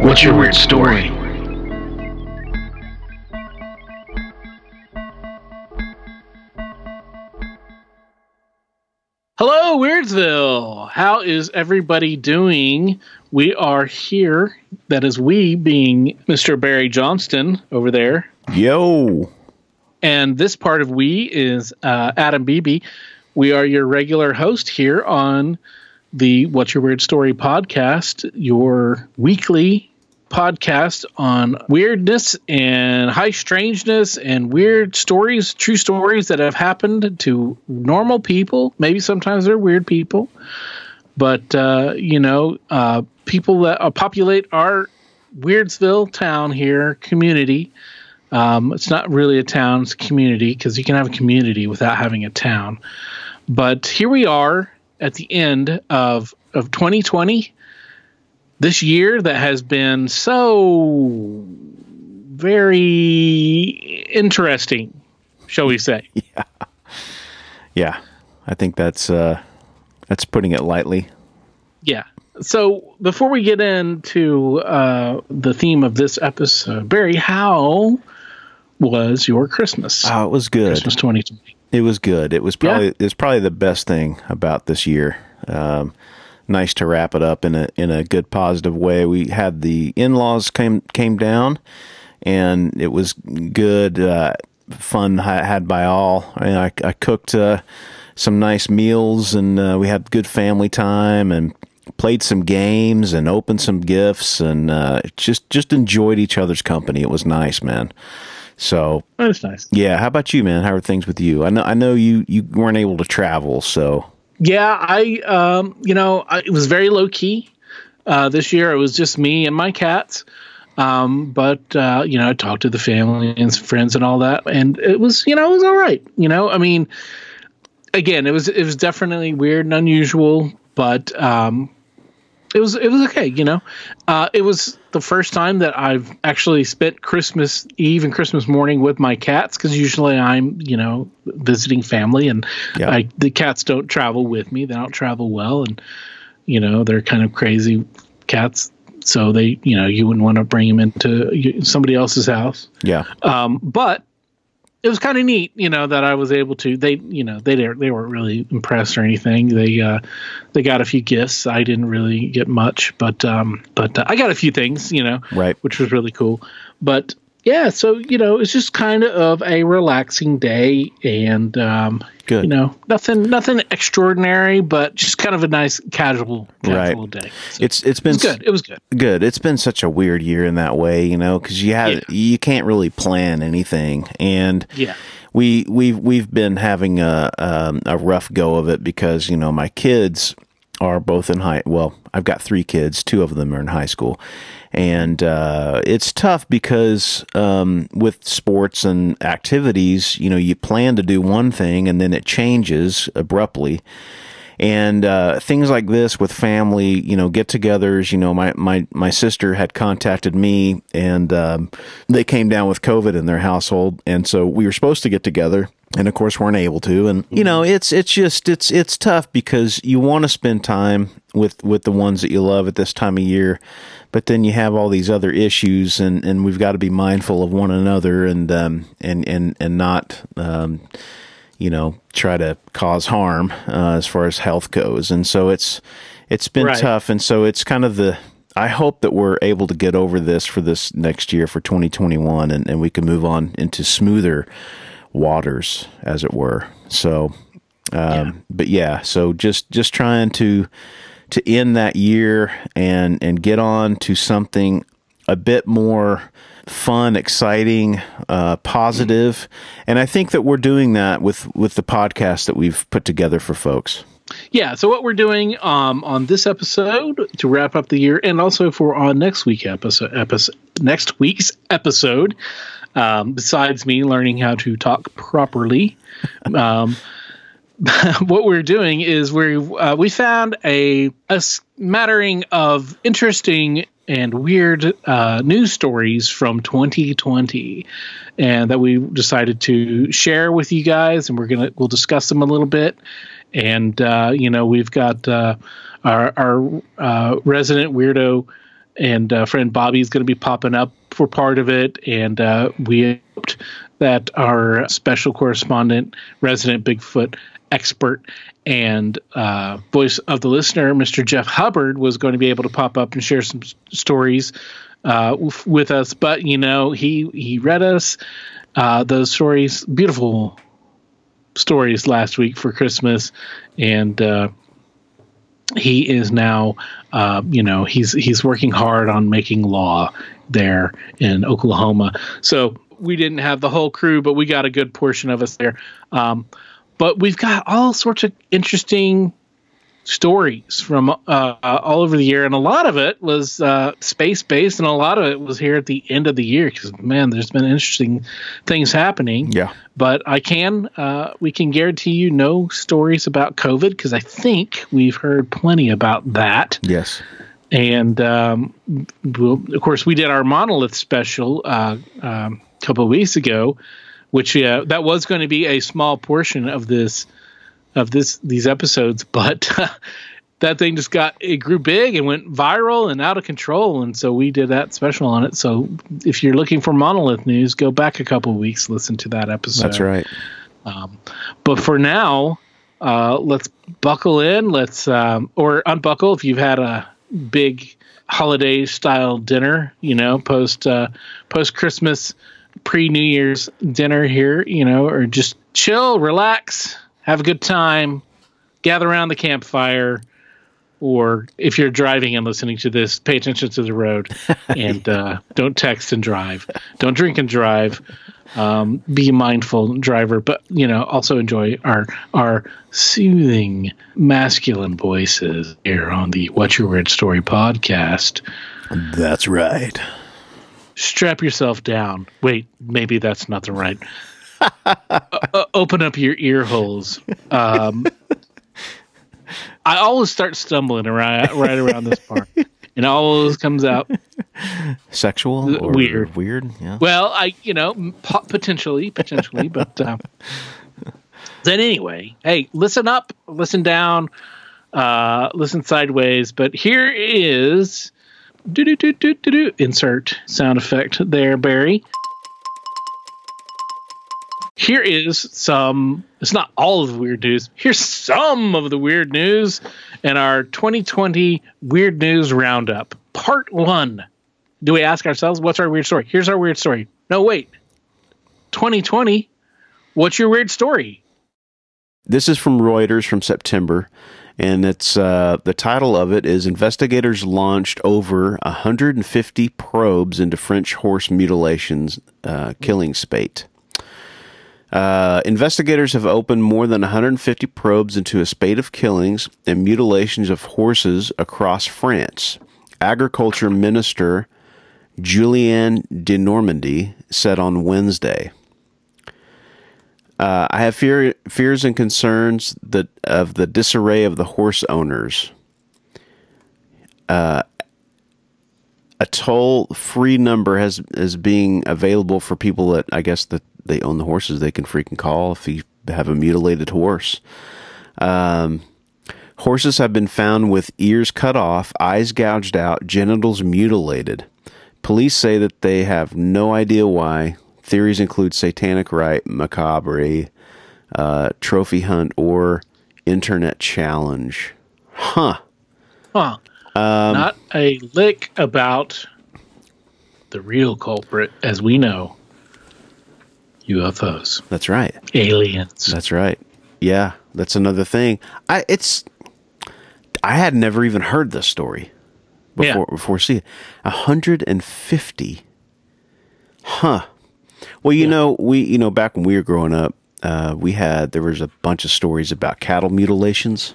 what's your weird story? Hello, Weirdsville. How is everybody doing? We are here. That is we being Mr. Barry Johnston over there. Yo. And this part of we is uh, Adam Beebe. We are your regular host here on the What's Your Weird Story podcast, your weekly podcast on weirdness and high strangeness and weird stories, true stories that have happened to normal people. Maybe sometimes they're weird people, but uh, you know, uh, people that uh, populate our Weirdsville town here community. Um, it's not really a town; it's a community because you can have a community without having a town. But here we are at the end of of 2020 this year that has been so very interesting, shall we say? Yeah. Yeah. I think that's uh that's putting it lightly. Yeah. So before we get into uh, the theme of this episode, Barry, how was your Christmas? Oh, it was good. Christmas 2020. It was good. It was probably yeah. it was probably the best thing about this year. Um, nice to wrap it up in a in a good positive way. We had the in laws came came down, and it was good uh, fun had by all. I, I cooked uh, some nice meals, and uh, we had good family time and played some games and opened some gifts, and uh, just just enjoyed each other's company. It was nice, man. So that's nice. Yeah. How about you, man? How are things with you? I know I know you you weren't able to travel, so yeah, I um, you know, I, it was very low key. Uh, this year it was just me and my cats. Um, but uh, you know, I talked to the family and friends and all that, and it was you know it was all right. You know, I mean, again, it was it was definitely weird and unusual, but um, it was it was okay. You know, uh, it was the first time that I've actually spent Christmas Eve and Christmas morning with my cats because usually I'm you know visiting family and yeah. I, the cats don't travel with me. They don't travel well, and you know they're kind of crazy cats. So they, you know, you wouldn't want to bring them into somebody else's house. Yeah. Um, but it was kind of neat, you know, that I was able to. They, you know, they they weren't really impressed or anything. They uh, they got a few gifts. I didn't really get much, but um, but uh, I got a few things, you know, right, which was really cool. But yeah, so you know, it's just kind of a relaxing day, and um, Good. you know, nothing nothing extraordinary, but just kind of a nice casual, casual right. day. So it's it's been it good. It was good. Good. It's been such a weird year in that way, you know, because you have yeah. you can't really plan anything, and yeah. We we've we've been having a um, a rough go of it because you know my kids are both in high. Well, I've got three kids. Two of them are in high school, and uh, it's tough because um, with sports and activities, you know, you plan to do one thing and then it changes abruptly. And uh, things like this with family, you know, get-togethers. You know, my my my sister had contacted me, and um, they came down with COVID in their household, and so we were supposed to get together and of course weren't able to. And you know it's it's just it's it's tough because you want to spend time with with the ones that you love at this time of year but then you have all these other issues and and we've got to be mindful of one another and um and and and not um you know try to cause harm uh, as far as health goes. And so it's it's been right. tough. And so it's kind of the I hope that we're able to get over this for this next year for 2021 and, and we can move on into smoother waters, as it were. So, um, yeah. but yeah, so just just trying to to end that year and and get on to something a bit more fun, exciting, uh, positive. and I think that we're doing that with with the podcast that we've put together for folks. yeah. So what we're doing um, on this episode to wrap up the year, and also for on next week episode, episode next week's episode, um, besides me learning how to talk properly, um, what we're doing is we uh, we found a a smattering of interesting and weird uh, news stories from 2020 and that we decided to share with you guys and we're gonna we'll discuss them a little bit. And uh, you know we've got uh, our, our uh, resident weirdo and uh, friend bobby's going to be popping up for part of it and uh, we hoped that our special correspondent resident bigfoot expert and uh, voice of the listener, Mr. Jeff Hubbard, was going to be able to pop up and share some s- stories uh, with us. But you know, he he read us uh, those stories, beautiful stories last week for Christmas, and uh, he is now, uh, you know, he's he's working hard on making law there in Oklahoma. So we didn't have the whole crew, but we got a good portion of us there. Um, but we've got all sorts of interesting stories from uh, all over the year, and a lot of it was uh, space based, and a lot of it was here at the end of the year because man, there's been interesting things happening. Yeah. But I can, uh, we can guarantee you no stories about COVID because I think we've heard plenty about that. Yes. And um, we'll, of course, we did our monolith special uh, um, a couple of weeks ago, which uh, that was going to be a small portion of this of this these episodes, but that thing just got it grew big and went viral and out of control, and so we did that special on it. So if you're looking for monolith news, go back a couple of weeks, listen to that episode. That's right. Um, but for now, uh, let's buckle in. Let's um, or unbuckle if you've had a big holiday style dinner. You know, post uh, post Christmas, pre New Year's dinner here. You know, or just chill, relax, have a good time, gather around the campfire. Or if you're driving and listening to this, pay attention to the road and uh, don't text and drive. Don't drink and drive um, be a mindful driver, but you know, also enjoy our our soothing masculine voices here on the What's Your Weird Story podcast. That's right. Strap yourself down. Wait, maybe that's not the right. Uh, open up your ear holes. Um, I always start stumbling around right around this part, and it always comes out Sexual or Weird. Weird. Yeah. Well, I you know po- potentially, potentially, but uh, then anyway, hey, listen up, listen down, uh, listen sideways. But here is do do do do do do insert sound effect there, Barry. Here is some. It's not all of the weird news. Here's some of the weird news in our 2020 weird news roundup, part one do we ask ourselves what's our weird story here's our weird story no wait 2020 what's your weird story This is from Reuters from September, and it's uh, the title of it is "Investigators launched over 150 probes into French horse mutilations, uh, killing spate." Uh, investigators have opened more than 150 probes into a spate of killings and mutilations of horses across France. Agriculture Minister Julien Denormandie said on Wednesday. Uh, I have fear, fears and concerns that of the disarray of the horse owners. Uh, a toll-free number has is being available for people that I guess that they own the horses. They can freaking call if you have a mutilated horse. Um, horses have been found with ears cut off, eyes gouged out, genitals mutilated. Police say that they have no idea why. Theories include satanic rite, macabre, uh, trophy hunt, or internet challenge. Huh. huh not a lick about the real culprit as we know ufos That's right. aliens That's right. Yeah, that's another thing. I it's I had never even heard this story before Yeah. before seeing a hundred and fifty. Huh. Well, you know, we you know back when we were growing up, uh, we had there was a bunch of stories about cattle mutilations.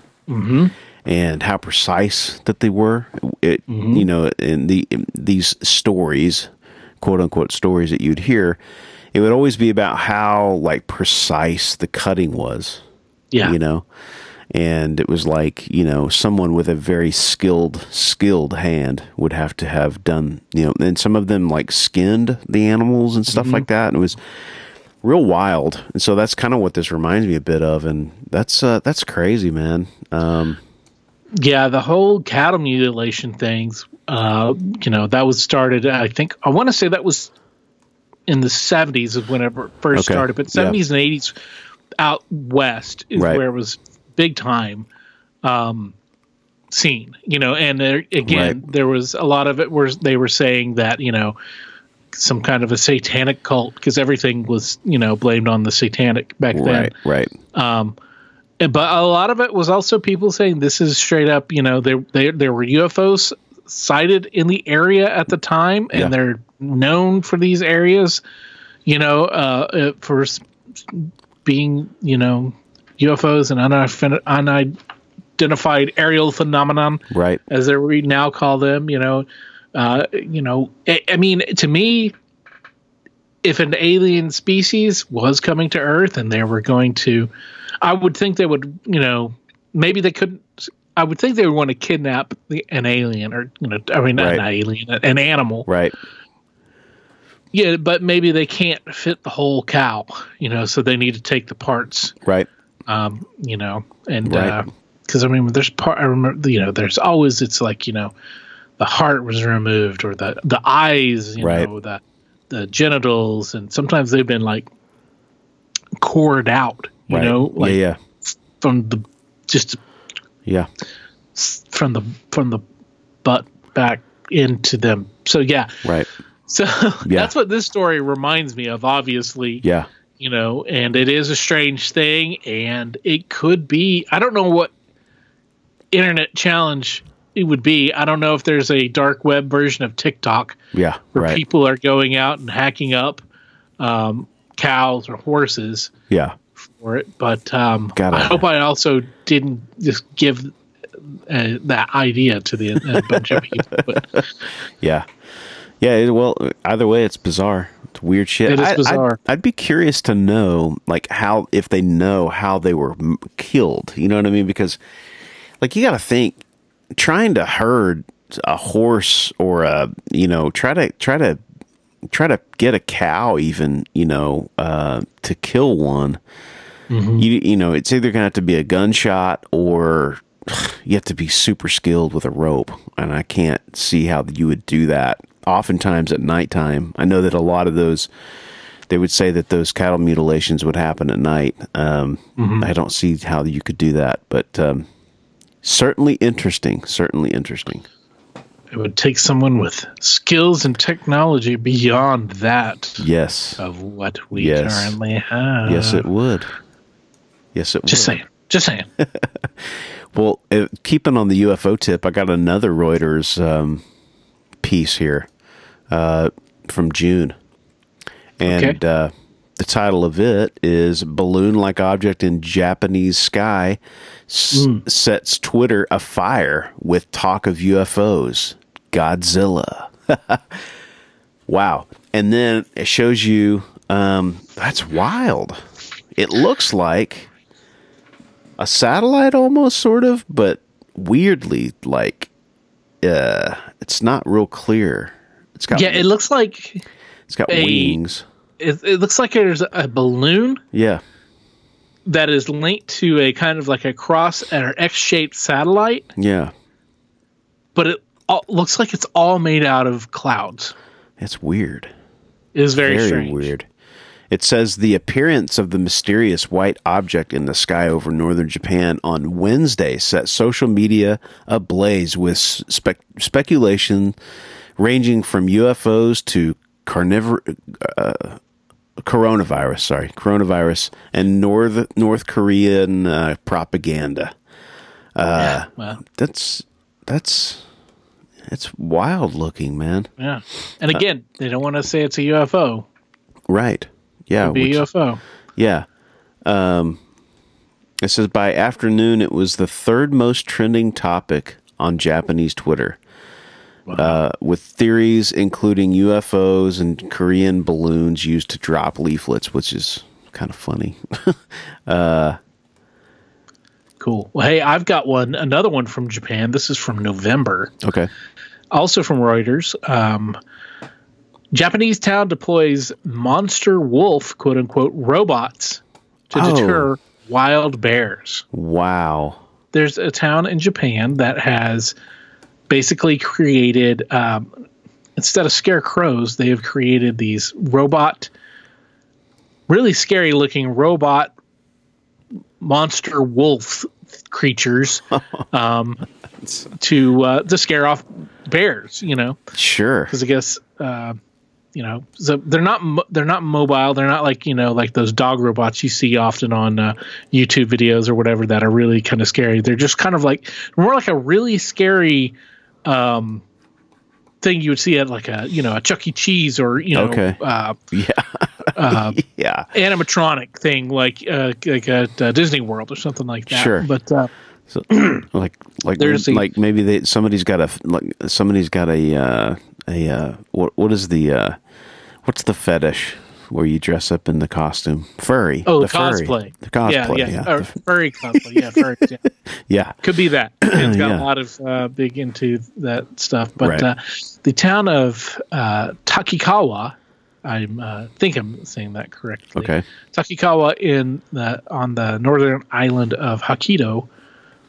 and how precise that they were. It, you know, in the in these stories, quote unquote stories that you'd hear, it would always be about how like precise the cutting was. Yeah. you know, and it was like you know someone with a very skilled skilled hand would have to have done you know, and some of them like skinned the animals and stuff like that, and it was real wild. And so that's kind of what this reminds me a bit of, and that's uh, that's crazy, man. Um, Yeah, the whole cattle mutilation things, uh, you know, that was started, I think, I want to say that was in the 70s is whenever it first Okay, started, but yeah. 70s and 80s out west is Right. where it was big time um, scene, you know, and there, again, Right. there was a lot of it where they were saying that, you know, some kind of a satanic cult because everything was, you know, blamed on the satanic back then. right, right, And- but a lot of it was also people saying this is straight up you know there there, there were ufos sighted in the area at the time and Yeah. they're known for these areas you know uh, uh, for being you know ufos and unidentified, unidentified aerial phenomenon right. as they we now call them. You know, uh, you know. I, I mean, to me, if an alien species was coming to Earth and they were going to, I would think they would. You know, maybe they couldn't. I would think they would want to kidnap the, an alien, or you know, I mean, not Right. an alien, an animal. Right. Yeah, but maybe they can't fit the whole cow. You know, so they need to take the parts. Right. um, you know, and Right. because I mean, there's part I remember, you know, there's always it's like you know, the heart was removed or the the eyes, you Right. know, the the genitals, and sometimes they've been like cored out, you right. know, like yeah, from the just yeah, from the from the butt back into them. So yeah. Right. so yeah. that's what this story reminds me of. Obviously, Yeah. you know, and it is a strange thing, and it could be. I don't know what internet challenge it would be. I don't know if there's a dark web version of TikTok Yeah. where Right. people are going out and hacking up um, cows or horses yeah. For it. But um, I hope I also didn't just give uh, that idea to the a bunch of people. But Yeah. Yeah. it- Well, either way, it's bizarre. It's weird shit. It is I- I'd- bizarre. I'd, be curious to know, like, how if they know how they were m- killed. You know what I mean? Because, like, you got to think trying to herd a horse or a, you know, try to try to try to get a cow, even, you know, uh, to kill one. You you know, it's either gonna have to be a gunshot or you have to be super skilled with a rope, and I can't see how you would do that. Oftentimes at nighttime, I know that a lot of those they would say that those cattle mutilations would happen at night. Um, I don't see how you could do that, but um, certainly interesting. Certainly interesting. it would take someone with skills and technology beyond that Yes, of what we Yes. currently have. yes, it would. Yes, it Just would. saying. Just saying. Well, uh, keeping on the UFO tip, I got another Reuters um, piece here uh, from June, and Okay. uh, the title of it is "Balloon-like object in Japanese sky s- sets Twitter afire with talk of UFOs." Godzilla. wow! And then it shows you. Um, that's wild. It looks like a satellite almost sort of but weirdly like uh it's not real clear. It's got yeah, it looks like it's got a- wings. It, it looks like there's a balloon yeah. that is linked to a kind of like a cross or X-shaped satellite, yeah. But it all, looks like it's all made out of clouds. it's weird. It is very, very strange. weird it says the appearance of the mysterious white object in the sky over northern Japan on Wednesday set social media ablaze with spec- speculation ranging from UFOs to carnivore uh, coronavirus, sorry, coronavirus and North North Korean uh, propaganda. yeah, well, That's that's it's wild looking, man. yeah. And again, they don't want to say it's a UFO. Right. Yeah. Be which- UFO. Yeah. Um, It says by afternoon, it was the third most trending topic on Japanese Twitter, uh, with theories including UFOs and Korean balloons used to drop leaflets, which is kind of funny. Uh, cool. Well, hey, I've got one, another one from Japan. This is from November, okay. also from Reuters. Um, Japanese town deploys monster wolf, quote unquote, robots to Oh. deter wild bears. Wow. There's a town in Japan that has basically created, um, instead of scarecrows, they have created these robot, really scary looking robot monster wolf creatures um, to uh, to scare off bears. You know, Sure. because I guess uh, you know so they're not they're not mobile. They're not like you know like those dog robots you see often on uh, YouTube videos or whatever that are really kind of scary. They're just kind of like more like a really scary. Um, thing you would see at like a you know a Chuck E. Cheese or you know Okay. uh, Yeah. uh, yeah. animatronic thing like uh, like at uh, Disney World or something like that. Sure. But uh, So, like, like, There's the- like maybe they somebody's got a like somebody's got a uh, a uh, what what is the uh, what's the fetish where you dress up in the costume? Furry. oh, the furry. cosplay. The cosplay. Yeah, Yeah. yeah. Or furry cosplay. Yeah, furry. Yeah. yeah. Could be that. It's got Yeah. a lot of uh, big into that stuff. But Right. uh, the town of uh, Takikawa, I'm uh, think I'm saying that correctly. Okay. Takikawa in the on the northern island of Hokkaido,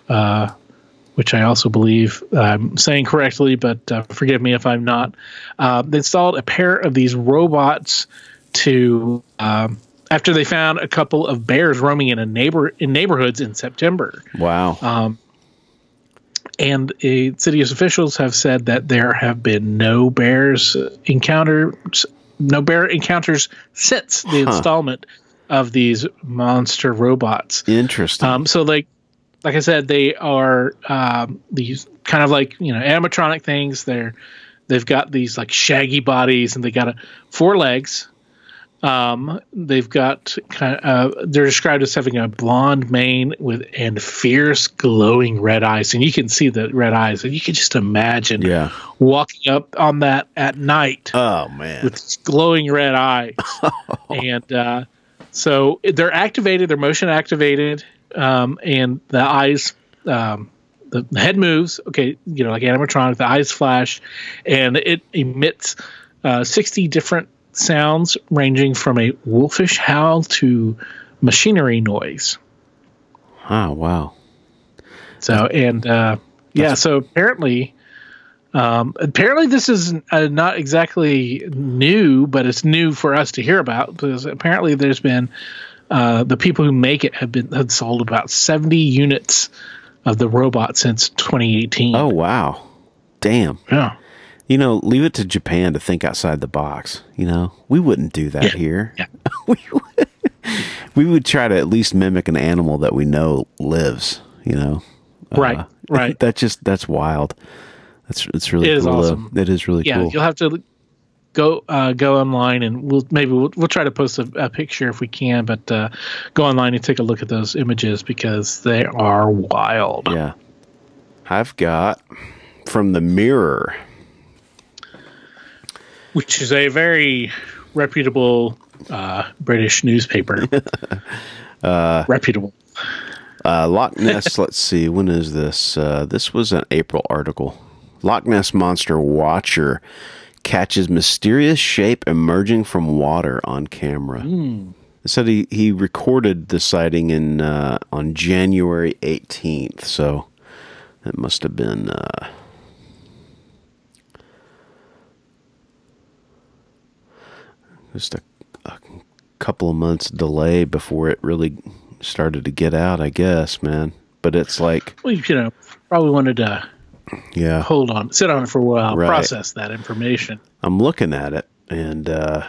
uh, which I also believe I'm saying correctly, but uh, forgive me if I'm not. Uh, they installed a pair of these robots to um, after they found a couple of bears roaming in a neighbor in neighborhoods in September. Wow. Um, and uh, city officials have said that there have been no bears encounters, no bear encounters since the installment of these monster robots. Interesting. Um, so like, like I said, they are um, these kind of like you know animatronic things. They're they've got these like shaggy bodies and they got a, four legs. Um, they've got kind of, uh, they're described as having a blonde mane with and fierce glowing red eyes, and you can see the red eyes, and you can just imagine yeah. walking up on that at night Oh man. with glowing red eyes. and uh, so they're activated, they're motion activated, um, and the eyes, um, the, the head moves. Okay, you know, like animatronic, the eyes flash, and it emits uh, 60 different sounds ranging from a wolfish howl to machinery noise. oh wow. So and uh, yeah, so apparently, um, apparently this is uh, not exactly new, but it's new for us to hear about because apparently there's been uh, the people who make it have been had sold about seventy units of the robot since 2018. Oh wow. Damn. yeah, You know, leave it to Japan to think outside the box. You know, we wouldn't do that Yeah. here. Yeah. we, would, we would try to at least mimic an animal that we know lives. You know, right, right. That just that's wild. That's it's really It is cool. awesome. It is really cool. yeah, cool. you'll have to go uh, go online and we'll maybe we'll, we'll try to post a, a picture if we can, but uh, go online and take a look at those images because they are wild. Yeah. I've got from the mirror. which is a very reputable uh, British newspaper. uh, reputable. Uh, Loch Ness, let's see, when is this? Uh, this was an April article. Loch Ness Monster Watcher catches mysterious shape emerging from water on camera. It said he, he recorded the sighting in uh, on January 18th, so it must have been. Uh, just a, a couple of months delay before it really started to get out, I guess, man. But it's like, Well, you know, probably wanted to yeah, hold on, sit on it for a while, Right. process that information. I'm looking at it, and uh,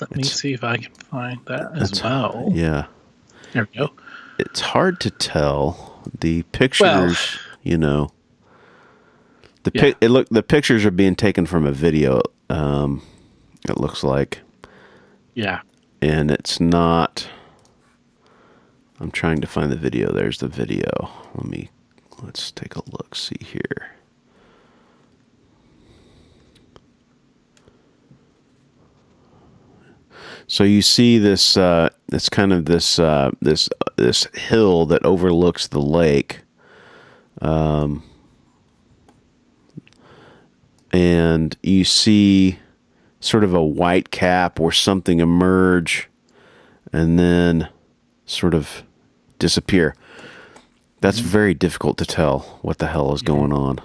Let me see if I can find that as well. yeah, There we go. it's hard to tell. The pictures, you know, the Yeah. pic. It look the pictures are being taken from a video. Um, it looks like, Yeah. and it's not. I'm trying to find the video. There's the video. Let me let's take a look. See here. So you see this uh, it's kind of this uh, this this hill that overlooks the lake. Um, and you see sort of a white cap or something emerge and then sort of disappear. That's very difficult to tell what the hell is going on.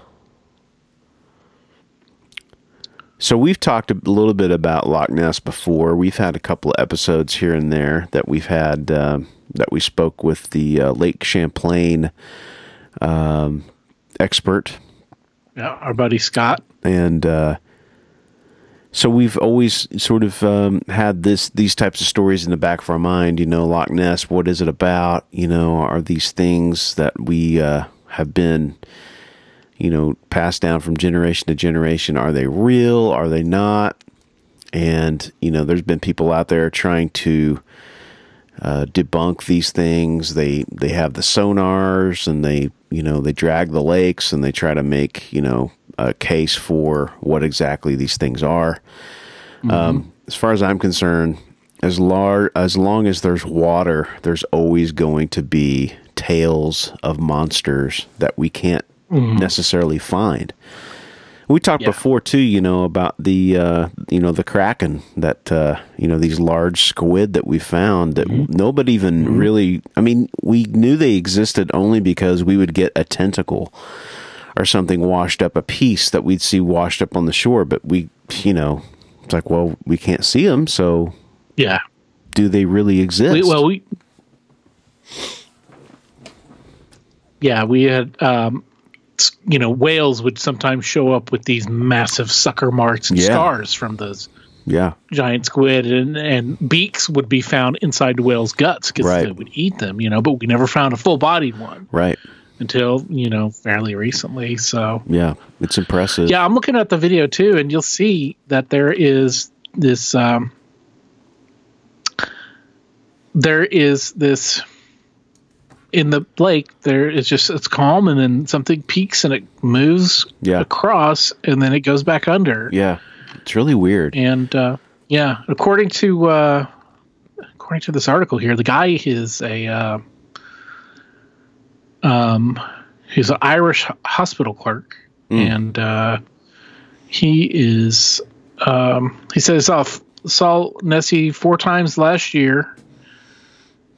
So we've talked a little bit about Loch Ness before. We've had a couple of episodes here and there that we've had uh, that we spoke with the uh, Lake Champlain um, expert. Yeah, our buddy Scott. And uh, so we've always sort of um, had this these types of stories in the back of our mind. You know, Loch Ness. What is it about? You know, are these things that we uh, have been you know, passed down from generation to generation. Are they real? Are they not? And, you know, there's been people out there trying to uh, debunk these things. They they have the sonars and they you know they drag the lakes and they try to make you know a case for what exactly these things are. Mm-hmm. Um, as far as I'm concerned, as lar- as long as there's water, there's always going to be tales of monsters that we can't mm-hmm. necessarily find. We talked yeah. before too, you know, about the uh, you know the kraken that uh, you know these large squid that we found that mm-hmm. nobody even mm-hmm. really. I mean, we knew they existed only because we would get a tentacle or something washed up, a piece that we'd see washed up on the shore, but we, you know, it's like, well, we can't see them, so yeah, do they really exist? We, well, we yeah, we had um, you know, whales would sometimes show up with these massive sucker marks and yeah. scars from those yeah giant squid and and beaks would be found inside the whale's guts because right. they would eat them you know but we never found a full bodied one right until you know fairly recently so. Yeah it's impressive. Yeah i'm looking at the video too and you'll see that there is this um there is this in the lake there is just it's calm and then something peaks and it moves yeah. across and then it goes back under. Yeah it's really weird. And uh, yeah according to uh, according to this article here the guy is a uh, um he's an irish hospital clerk mm. and uh, he is um, he says off saw nessie four times last year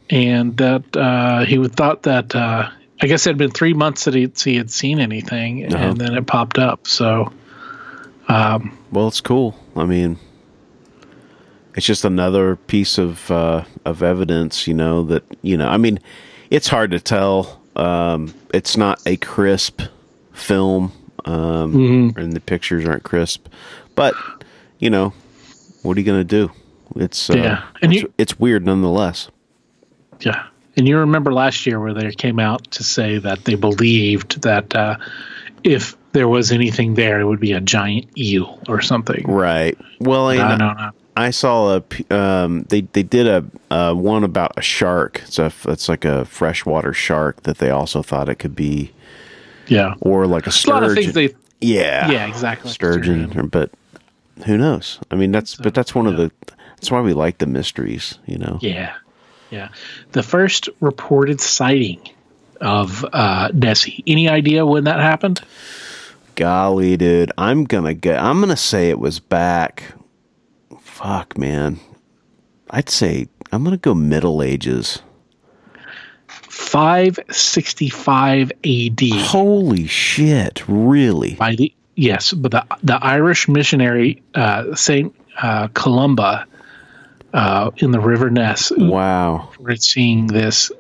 and that uh, he would thought that uh, I guess it had been three months that he, he had seen anything, uh-huh. and then it popped up. So, um, well, it's cool. I mean, it's just another piece of uh, of evidence, you know, that you know. I mean, it's hard to tell. Um, it's not a crisp film, um, mm-hmm. and the pictures aren't crisp, but you know, what are you going to do? It's uh, yeah, and it's, you, it's weird nonetheless. Yeah. And you remember last year where they came out to say that they believed that uh, if there was anything there, it would be a giant eel or something. Right. Well, I, no, no, no. I saw a um, they they did a uh, one about a shark. It's a it's like a freshwater shark that they also thought it could be. Yeah. Or like a sturgeon. A lot of things they. Yeah. Yeah. Exactly. Sturgeon, sturgeon. but who knows? I mean, that's so, but that's one yeah. of the. That's why we like the mysteries, you know. Yeah. Yeah. The first reported sighting of uh, Nessie. Any idea when that happened? Golly, dude. I'm gonna get I'm gonna say it was back fuck man. I'd say I'm gonna go Middle Ages. 565 AD. Holy shit! Really? By the yes, but the the Irish missionary uh, Saint uh, Columba uh, in the River Ness. Wow, we're seeing this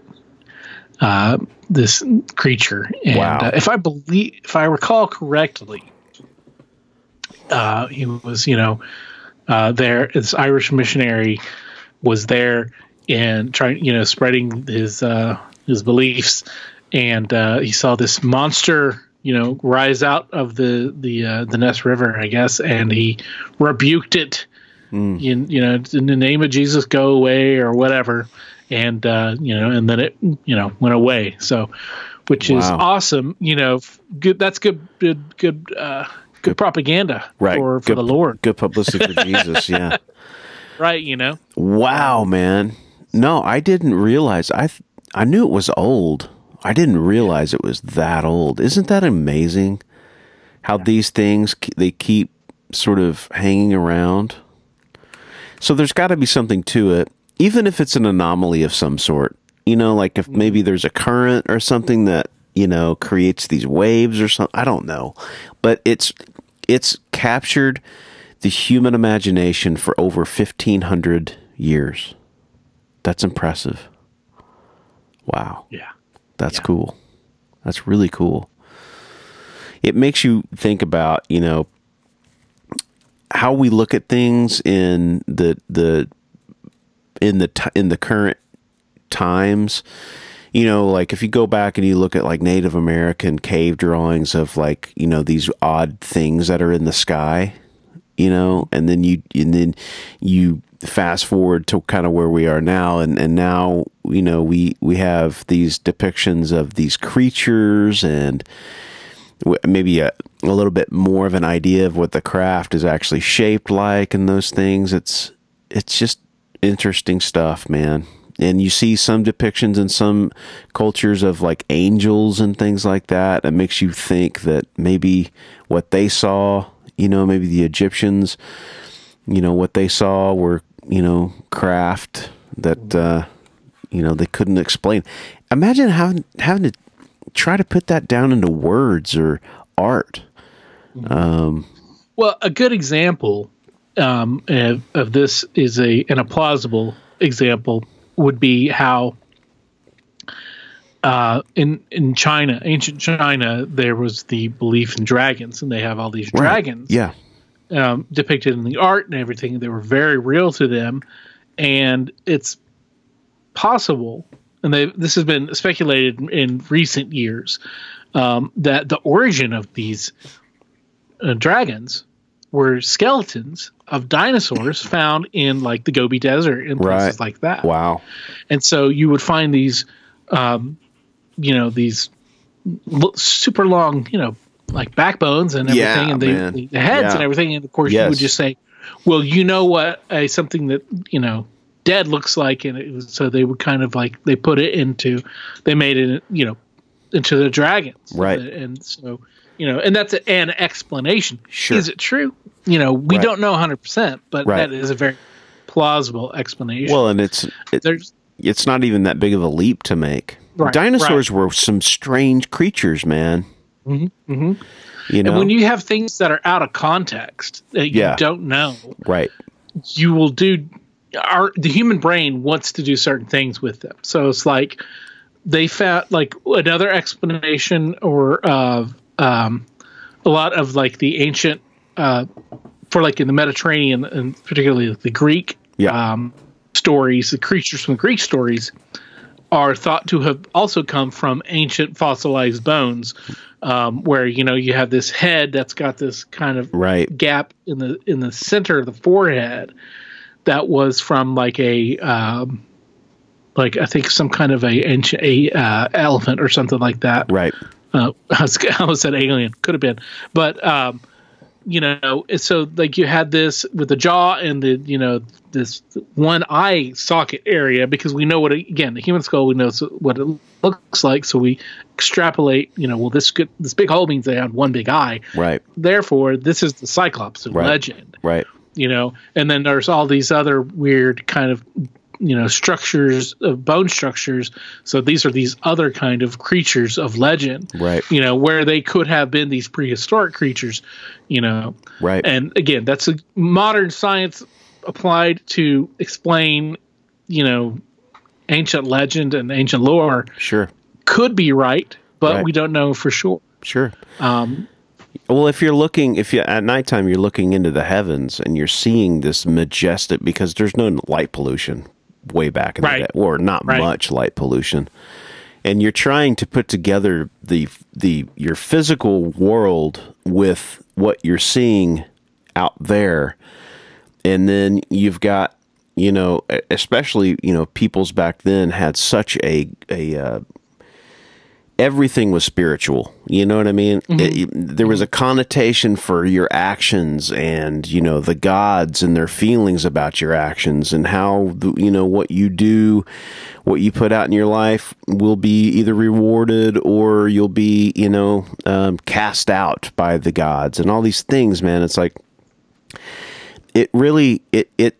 uh, this creature, and wow. uh, if I believe, if I recall correctly, uh, he was you know uh, there. This Irish missionary was there and trying you know spreading his uh, his beliefs, and he saw this monster you know rise out of the the the Ness River, I guess, and he rebuked it You, you know, in the name of Jesus, go away or whatever, and uh, you know, and then it you know went away. So, which is awesome. You know, good. That's good. Good. Good. Good propaganda Right. for for Good- the Lord, Good publicity for Jesus. Yeah. right? You know, Wow, man. No, I didn't realize. I th- I knew it was old. I didn't realize it was that old. Isn't that amazing? How these things they keep sort of hanging around. So there's got to be something to it, even if it's an anomaly of some sort. You know, like if mm-hmm. maybe there's a current or something that you know creates these waves or something. I don't know, but it's it's captured the human imagination for over 1500 years. That's impressive. Wow. yeah. That's Yeah. cool. That's really cool. It makes you think about, you know, how we look at things in the the in the in the current times. You know, like if you go back and you look at like Native American cave drawings of like, you know, these odd things that are in the sky, you know, and then you and then you fast forward to kind of where we are now and and now you know we we have these depictions of these creatures and maybe a, a little bit more of an idea of what the craft is actually shaped like and those things. It's it's just interesting stuff man and you see some depictions in some cultures of like angels and things like that it makes you think that maybe what they saw you know maybe the egyptians you know what they saw were you know craft that uh you know they couldn't explain. Imagine having having to try to put that down into words or art. Well, a good example um, of, of this is a and a plausible example would be how uh, in in China, ancient China, there was the belief in dragons, and they have all these dragons yeah um, depicted in the art and everything. They were very real to them, and it's possible, and they this has been speculated in, in recent years, um, that the origin of these uh, dragons were skeletons of dinosaurs found in like the Gobi Desert and places Right. like that. wow And so you would find these, um, you know, these l- super long, you know, like backbones and everything, Yeah, and the, the heads Yeah. and everything. And of course, you would just say, "Well, you know what? A something that you know dead looks like," and it was, so they would kind of like they put it into, they made it, you know, into the dragons, Right. And so you know, and that's an explanation. Sure. Is it true? You know, we Right. don't know 100, percent but Right. that is a very plausible explanation. well and it's it, there's it's not even that big of a leap to make Right, dinosaurs were some strange creatures man mhm. you know And when you have things that are out of context that you Yeah. don't know, right you will do. Our the human brain wants to do certain things with them. So it's like they found like another explanation or uh, um, a lot of like the ancient uh, for like in the Mediterranean and particularly the Greek Yeah. um, stories, the creatures from the Greek stories are thought to have also come from ancient fossilized bones, um, where you know you have this head that's got this kind of right gap in the in the center of the forehead that was from like a um, like I think some kind of a ancient a uh, elephant or something like that. right Uh, I was I almost said alien, could have been, but um, you know, so like you had this with the jaw and the you know this one eye socket area because we know what again the human skull we know what it looks like, so we extrapolate. You know, well this good this big hole means they had one big eye. Right. Therefore this is the cyclops of Right. legend. Right. You know and then there's all these other weird kind of you know structures of bone structures. So these are these other kind of creatures of legend Right. you know where they could have been these prehistoric creatures you know. Right. And again that's a modern science applied to explain you know ancient legend and ancient lore sure. could be right but Right. we don't know for sure. Sure. Um Well, if you're looking, if you at nighttime you're looking into the heavens and you're seeing this majestic, because there's no light pollution way back in Right. the day, or not Right. much light pollution, and you're trying to put together the the your physical world with what you're seeing out there. and then you've got you know, especially you know, peoples back then had such a a uh, everything was spiritual. You know what I mean? It- there was a connotation for your actions and, you know, the gods and their feelings about your actions and how, the, you know, what you do, what you put out in your life will be either rewarded or you'll be, you know, um, cast out by the gods and all these things, man. It's like, it really, it, it,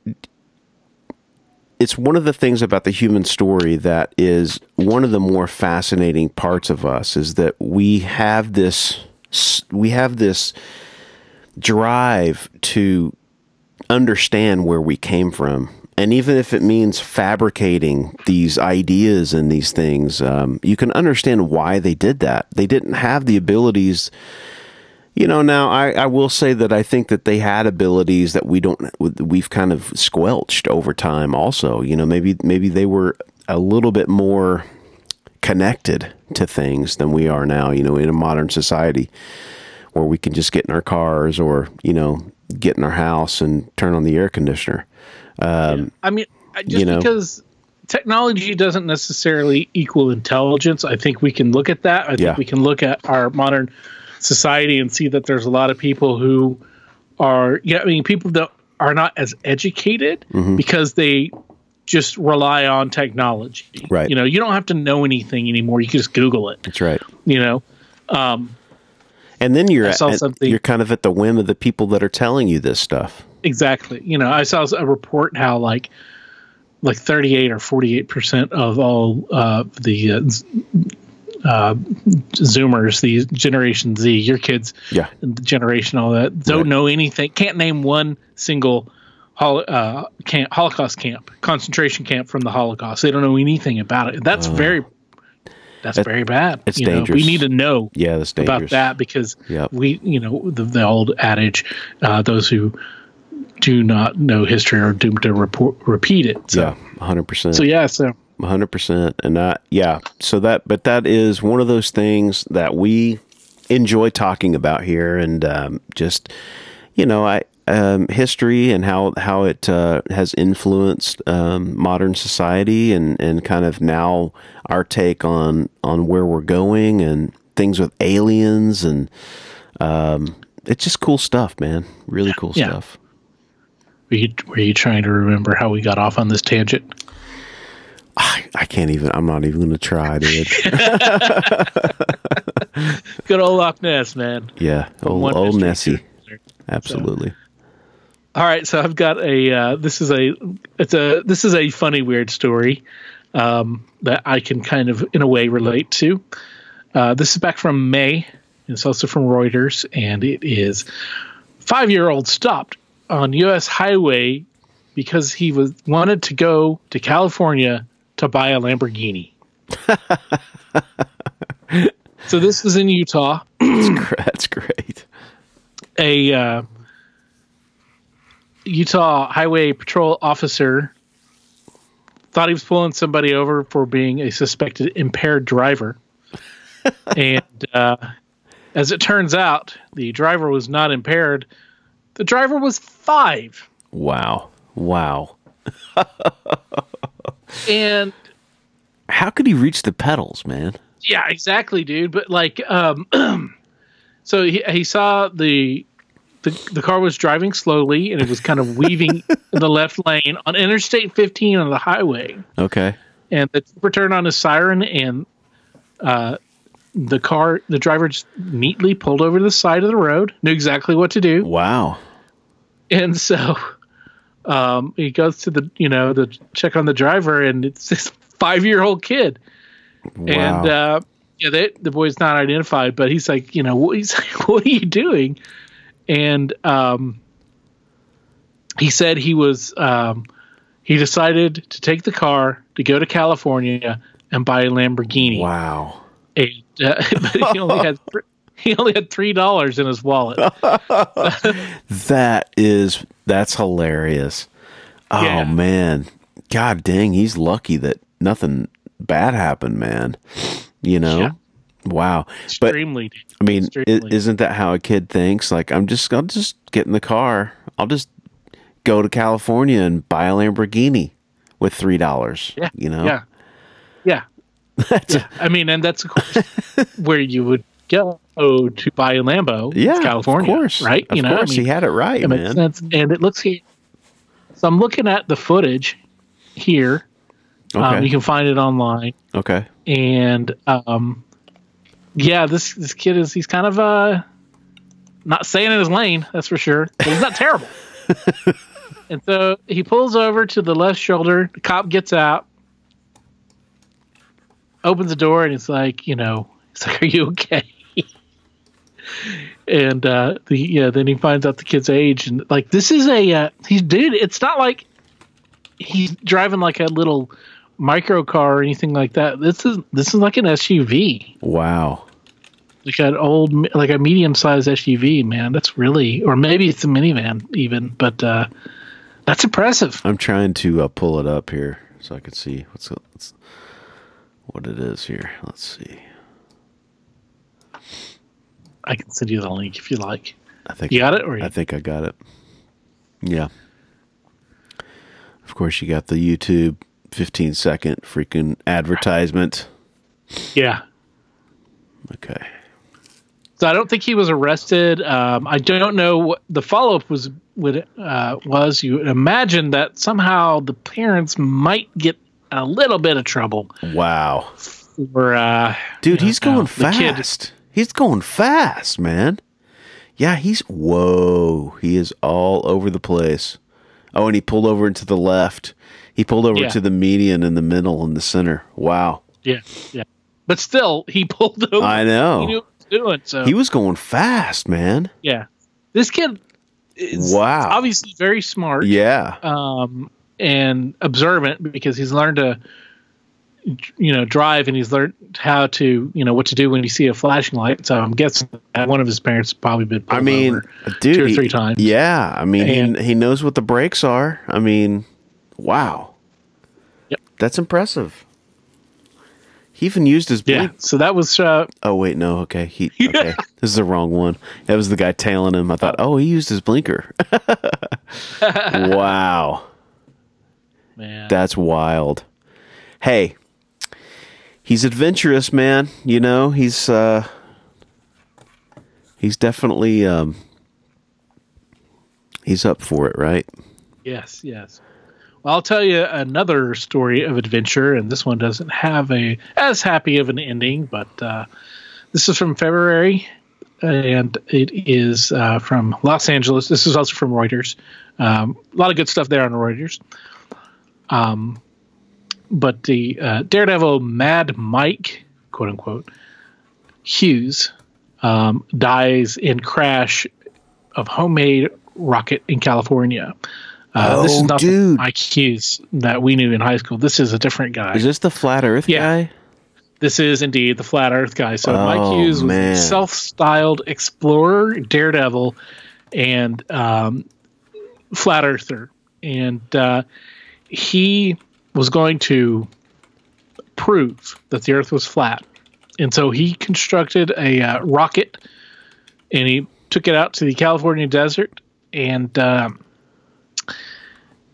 it's one of the things about the human story that is one of the more fascinating parts of us is that we have this we have this drive to understand where we came from. And even if it means fabricating these ideas and these things um, you can understand why they did that. They didn't have the abilities you know, now I, I will say that I think that they had abilities that we don't we've kind of squelched over time. Also, you know, maybe maybe they were a little bit more connected to things than we are now. You know, in a modern society where we can just get in our cars or you know get in our house and turn on the air conditioner. Um, I mean, just You know. because technology doesn't necessarily equal intelligence, I think we can look at that. I think Yeah. we can look at our modern society and see that there's a lot of people who are, yeah, I mean, people that are not as educated Mm-hmm. because they just rely on technology. Right. You know, you don't have to know anything anymore. You can just Google it. that's right. You know, um, And then you're at, something- you're kind of at the whim of the people that are telling you this stuff. Exactly. You know, I saw a report how like like 38 or 48 percent of all uh, the uh, uh, Zoomers, the Generation Z, your kids, Yeah. the generation, all that, don't Right. know anything, can't name one single hol- uh, camp, Holocaust camp, concentration camp from the Holocaust. They don't know anything about it. That's very, that's very bad. It's you know, dangerous. we need to know Yeah, that's about that because Yep. we, you know, the, the old adage, uh, those who do not know history are doomed to report, repeat it. So, Yeah, hundred percent. so yeah, so hundred percent, and that yeah. So that, but that is one of those things that we enjoy talking about here, and um, just you know, I um, history and how how it uh, has influenced um, modern society, and and kind of now our take on on where we're going and things with aliens, and um, it's just cool stuff, man. Really cool Yeah. stuff. were you, were you trying to remember how we got off on this tangent? I, I can't even. I'm not even going to try, dude. Good old Loch Ness, man. Yeah, old, old Nessie. Absolutely. All right, so I've got a. Uh, this is a. It's a. This is a funny, weird story um, that I can kind of, in a way, relate to. Uh, this is back from May. It's also from Reuters, and it is five-year-old stopped on U.S. highway because he was wanted to go to California to buy a Lamborghini. so this is in Utah. That's great. a uh, Utah Highway Patrol officer thought he was pulling somebody over for being a suspected impaired driver. and uh, as it turns out, the driver was not impaired. The driver was five. Wow. Wow. And How could he reach the pedals, man? yeah, exactly, dude. But like, um, so he, he saw the, the the car was driving slowly and it was kind of weaving in the left lane on Interstate 15 on the highway. Okay. and the trooper turned on his siren and uh, the car the driver just neatly pulled over to the side of the road knew exactly what to do Wow. and so um, he goes to the you know the check on the driver and it's this five year old kid Wow. and uh, yeah they, the boy's not identified but he's like you know what he's like what are you doing and um, he said he was um, he decided to take the car to go to california and buy a lamborghini wow. and uh, but he only had he only had three dollars in his wallet. That is that's hilarious. Oh Yeah. man. God dang, he's lucky that nothing bad happened, man. You know? Yeah. Wow. But I mean, extremely. isn't that how a kid thinks? Like, I'm just, I'll just get in the car. I'll just go to California and buy a Lamborghini with three dollars. Yeah. You know. Yeah. Yeah. yeah. I mean, and that's of course where you would go to buy a Lambo. Yeah, It's California, of course, right? Of you know, course, I mean, he had it right, it makes sense. And it looks. So I'm looking at the footage here. Okay, Um, you can find it online, okay. and um, yeah, this this kid is he's kind of uh not staying in his lane, that's for sure. But he's not terrible. and so he pulls over to the left shoulder. The cop gets out, opens the door, and it's like, you know, it's like, "Are you okay?" And uh, the yeah, then he finds out the kid's age, and like this is a uh, he's dude. It's not like he's driving like a little micro car or anything like that. This is this is like an SUV, Wow. like an old like a medium sized SUV. Man, that's really or maybe it's a minivan even, but uh, that's impressive. I'm trying to uh, pull it up here so I can see what's, what's what it is here. Let's see. I can send you the link if you like. I think You got it, or I think I got it. Yeah. Of course, you got the YouTube 15 second freaking advertisement. Yeah. Okay. So I don't think he was arrested. Um, I don't know what the follow up was. Would uh, was you would imagine that somehow the parents might get a little bit of trouble Wow. for uh, Dude, he's going no, the kid- fast. He's going fast, man. Yeah, he's whoa. He is all over the place. Oh, and he pulled over into the left. He pulled over Yeah. to the median in the middle in the center. Wow. yeah, yeah. But still, he pulled over. I know. He knew what he was doing. So He was going fast, man. yeah, this kid is Wow. obviously very smart. Yeah. um, and observant because he's learned to you know drive and he's learned how to you know what to do when you see a flashing light so i'm guessing one of his parents probably been I mean, dude, two or three times Yeah, I mean, And- he, he knows what the brakes are. I mean, wow. Yep. That's impressive. He even used his yeah so that was uh Oh wait, no. Okay, he. Okay, this is the wrong one. That was the guy tailing him. I thought, oh, he used his blinker. wow, man that's wild. Hey, he's adventurous, man. You know, he's uh, he's definitely um, he's up for it, right? yes yes well, i'll tell you another story of adventure and this one doesn't have a as happy of an ending but uh this is from february and it is uh, from Los Angeles. This is also from Reuters. Um, a lot of good stuff there on Reuters. Um, but the uh, Daredevil Mad Mike, quote unquote, Hughes, um, dies in crash of homemade rocket in California. Uh, this Oh, is not dude. the Mike Hughes that we knew in high school. This is a different guy. Is this the flat Earth Yeah. guy? This is indeed the flat Earth guy. So Oh, Mike Hughes was man. a self-styled explorer, daredevil, and um, flat earther, and uh, he was going to prove that the Earth was flat, and so he constructed a uh, rocket, and he took it out to the California desert, and um,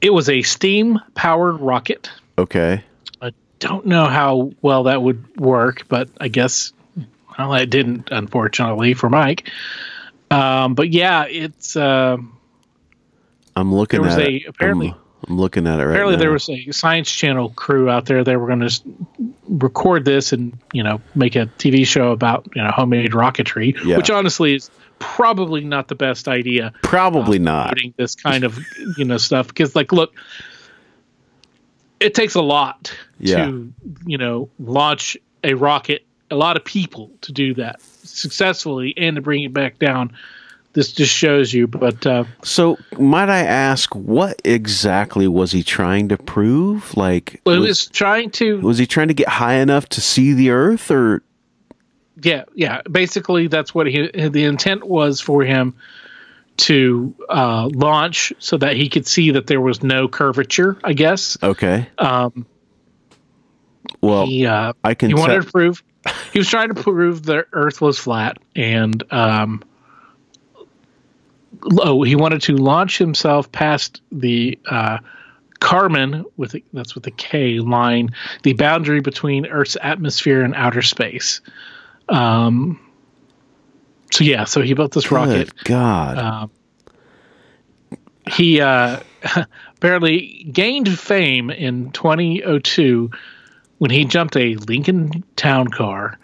it was a steam-powered rocket Okay. I don't know how well that would work, but I guess well, it didn't, unfortunately, for Mike. Um, but yeah, it's uh, I'm looking There was at a- it. apparently- I'm, I'm looking at it right apparently now. there was a Science Channel crew out there. They were going to record this and you know make a TV show about you know homemade rocketry, Yeah. which honestly is probably not the best idea. probably uh, not. Putting this kind of you know stuff because like look, it takes a lot Yeah. to you know launch a rocket. A lot of people to do that successfully and to bring it back down. This just shows you, but uh, So, might I ask, what exactly was he trying to prove? Like, well, was, was trying to was he trying to get high enough to see the Earth, or yeah yeah basically that's what he the intent was for him to uh, launch so that he could see that there was no curvature i guess okay? um, Well, he uh, I can. he wanted to prove he was trying to prove the earth was flat and um, oh, he wanted to launch himself past the uh, Kármán with a, that's with the K line, the boundary between Earth's atmosphere and outer space. Um, so yeah, so he built this rocket. God. Um, he uh, apparently gained fame in 2002 when he jumped a Lincoln Town Car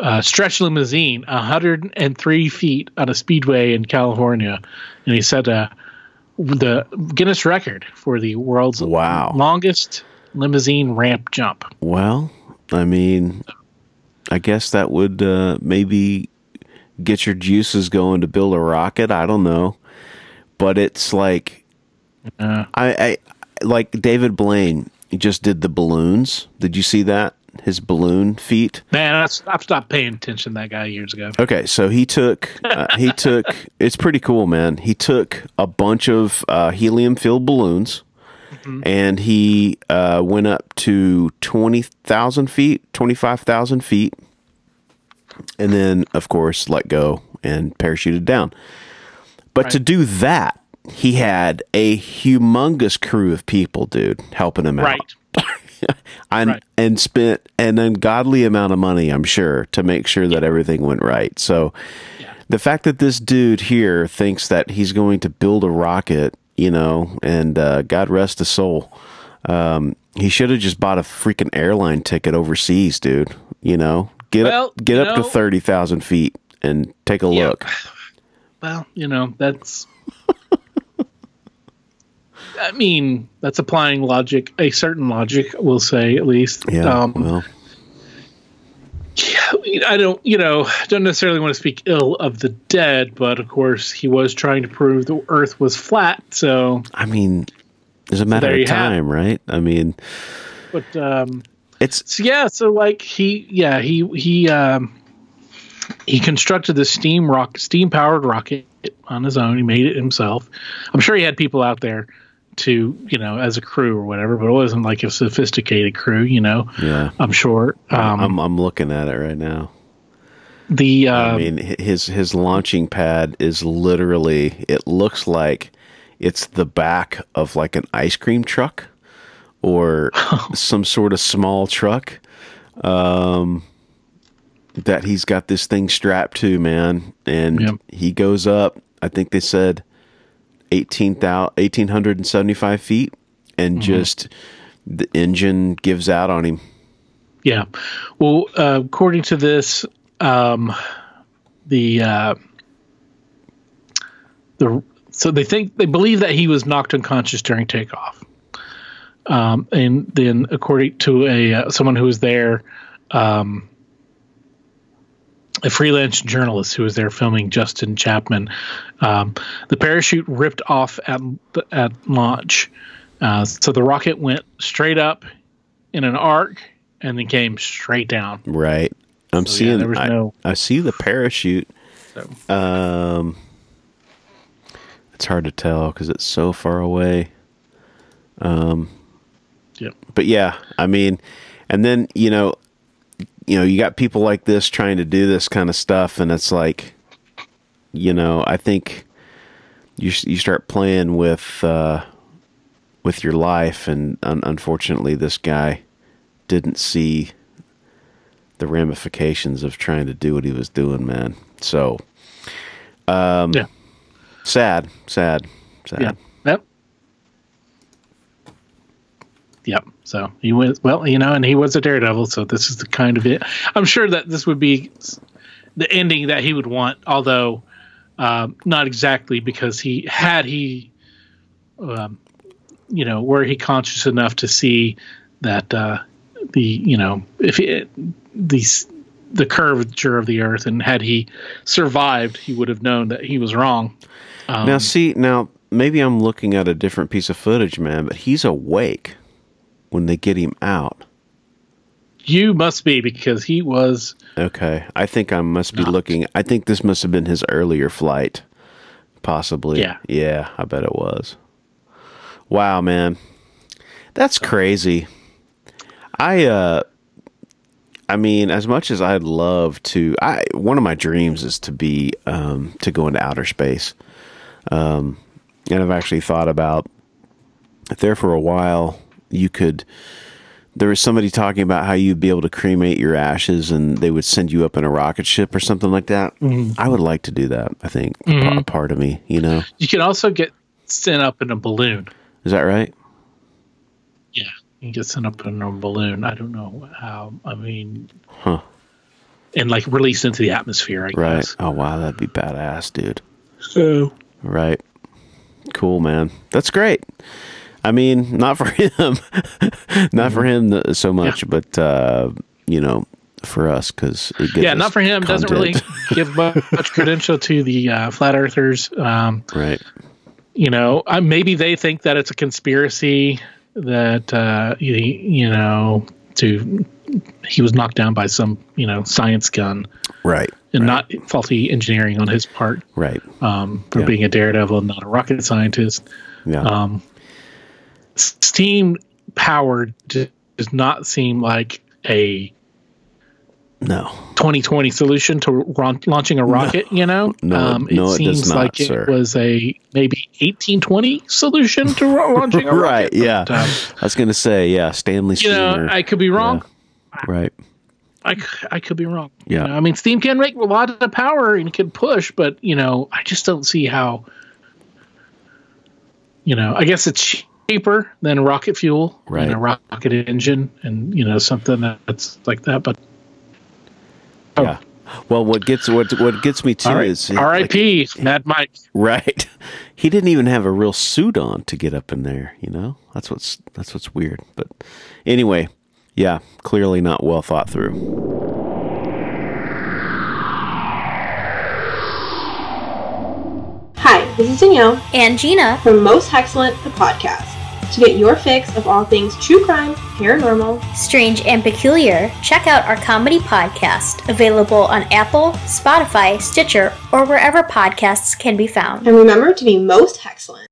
uh, stretch limousine 103 feet on a speedway in California, and he set uh, the Guinness record for the world's Wow. longest limousine ramp jump. Well, I mean, I guess that would uh, maybe get your juices going to build a rocket. I don't know, but it's like Uh, I, I like David Blaine. He just did the balloons. Did you see that? His balloon feat. man, I, I've stopped paying attention to that guy years ago. Okay, so he took uh, he took it's pretty cool, man. He took a bunch of uh, helium filled balloons, and he uh, went up to twenty thousand feet, twenty five thousand feet, and then of course let go and parachuted down. But to do that, he had a humongous crew of people, dude, helping him out Right. and Right. and spent an ungodly amount of money, I'm sure, to make sure that everything went right. So the fact that this dude here thinks that he's going to build a rocket, you know, and uh, God rest his soul, um, he should have just bought a freaking airline ticket overseas, dude. You know, get Well, up, get up to know- thirty thousand feet and take a Yeah. look. Well, you know, that's. I mean, that's applying logic, a certain logic, we'll say at least. Yeah, Um, well, I don't, you know, don't necessarily want to speak ill of the dead, but of course, he was trying to prove the Earth was flat. So, I mean, it's a matter there of time, right? I mean, but um, it's so yeah, so like he, yeah, he he um, he constructed this steam rock, steam powered rocket on his own. He made it himself. I'm sure he had people out there to, you know, as a crew or whatever, but it wasn't like a sophisticated crew, you know. yeah. I'm sure. Um, I'm I'm looking at it right now. the uh, I mean, his his launching pad is literally. It looks like it's the back of like an ice cream truck or some sort of small truck. Um, that he's got this thing strapped to, man, and Yep. he goes up. I think they said 18,000 1875 feet, and just the engine gives out on him. Yeah. Well, uh, according to this, um, the uh, the so they think they believe that he was knocked unconscious during takeoff, um, and then according to a uh, someone who was there, um, a freelance journalist who was there filming Justin Chapman, um, the parachute ripped off at at launch, uh, so the rocket went straight up in an arc and then came straight down. Right. I'm So, yeah, seeing. there was I, no- I see the parachute. So Um, it's hard to tell because it's so far away. Um. Yep. But yeah, I mean, and then you know, you know, you got people like this trying to do this kind of stuff, and it's like, you know, I think you you start playing with uh, with your life, and un- unfortunately, this guy didn't see the ramifications of trying to do what he was doing, man. So yeah. sad, sad, sad. Yeah. Yep. So he was well, you know, and he was a daredevil. So this is the kind of it. I'm sure that this would be the ending that he would want, although um, not exactly because he had he, um, you know, were he conscious enough to see that uh, the you know if it, these the curvature of the earth and had he survived he would have known that he was wrong um, Now, see, now maybe I'm looking at a different piece of footage, man, but he's awake when they get him out. You must be because he was. Okay, I think I must be Not. looking. I think this must have been his earlier flight, possibly. Yeah. yeah, I bet it was. Wow, man, that's crazy. I uh, I mean, as much as I'd love to, I one of my dreams is to be um to go into outer space. Um, and I've actually thought about there for a while you could. There was somebody talking about how you'd be able to cremate your ashes and they would send you up in a rocket ship or something like that. Mm-hmm. I would like to do that. I think mm-hmm. a part of me, you know, You can also get sent up in a balloon. is that right? Yeah, you can get sent up in a balloon. I don't know how. I mean, Huh. and like released into the atmosphere. I Right. guess. Oh wow, that'd be badass, dude. So Right. Cool, man. That's great. I mean, not for him, not for him so much, but uh, you know, for us because yeah, not for him. Doesn't really give mu- much credential to the uh, flat earthers. Um, right. you know, uh, maybe they think that it's a conspiracy that uh, you, you know to he was knocked down by some you know science gun Right. and not faulty engineering on his part Right. um, for Yeah. being a daredevil and not a rocket scientist. Yeah. Um, steam power does not seem like a no. 2020 solution to launching a rocket. You know, No, um, no, it does seems not, like sir. it was a maybe 1820 solution to ro- launching a rocket. Right. rocket. Yeah. But, um, I was gonna say, yeah, Stanley. you know, I could be wrong. right. I, I could be wrong. Yeah. You know, I mean, steam can make a lot of power and can push, but you know, I just don't see how. You know, I guess it's cheaper than rocket fuel Right. and a rocket engine, and you know something that's like that. But oh, Yeah. Well, what gets what what gets me too all right, is R.I.P. Mad Mike. Right. He didn't even have a real suit on to get up in there, you know? That's what's that's what's weird. But anyway, yeah, clearly not well thought through. Hi, this is Danielle and Gina. from Most Excellent, the podcast. To get your fix of all things true crime, paranormal, Strange and Peculiar, check out our comedy podcast, available on Apple, Spotify, Stitcher, or wherever podcasts can be found. and remember to be most excellent.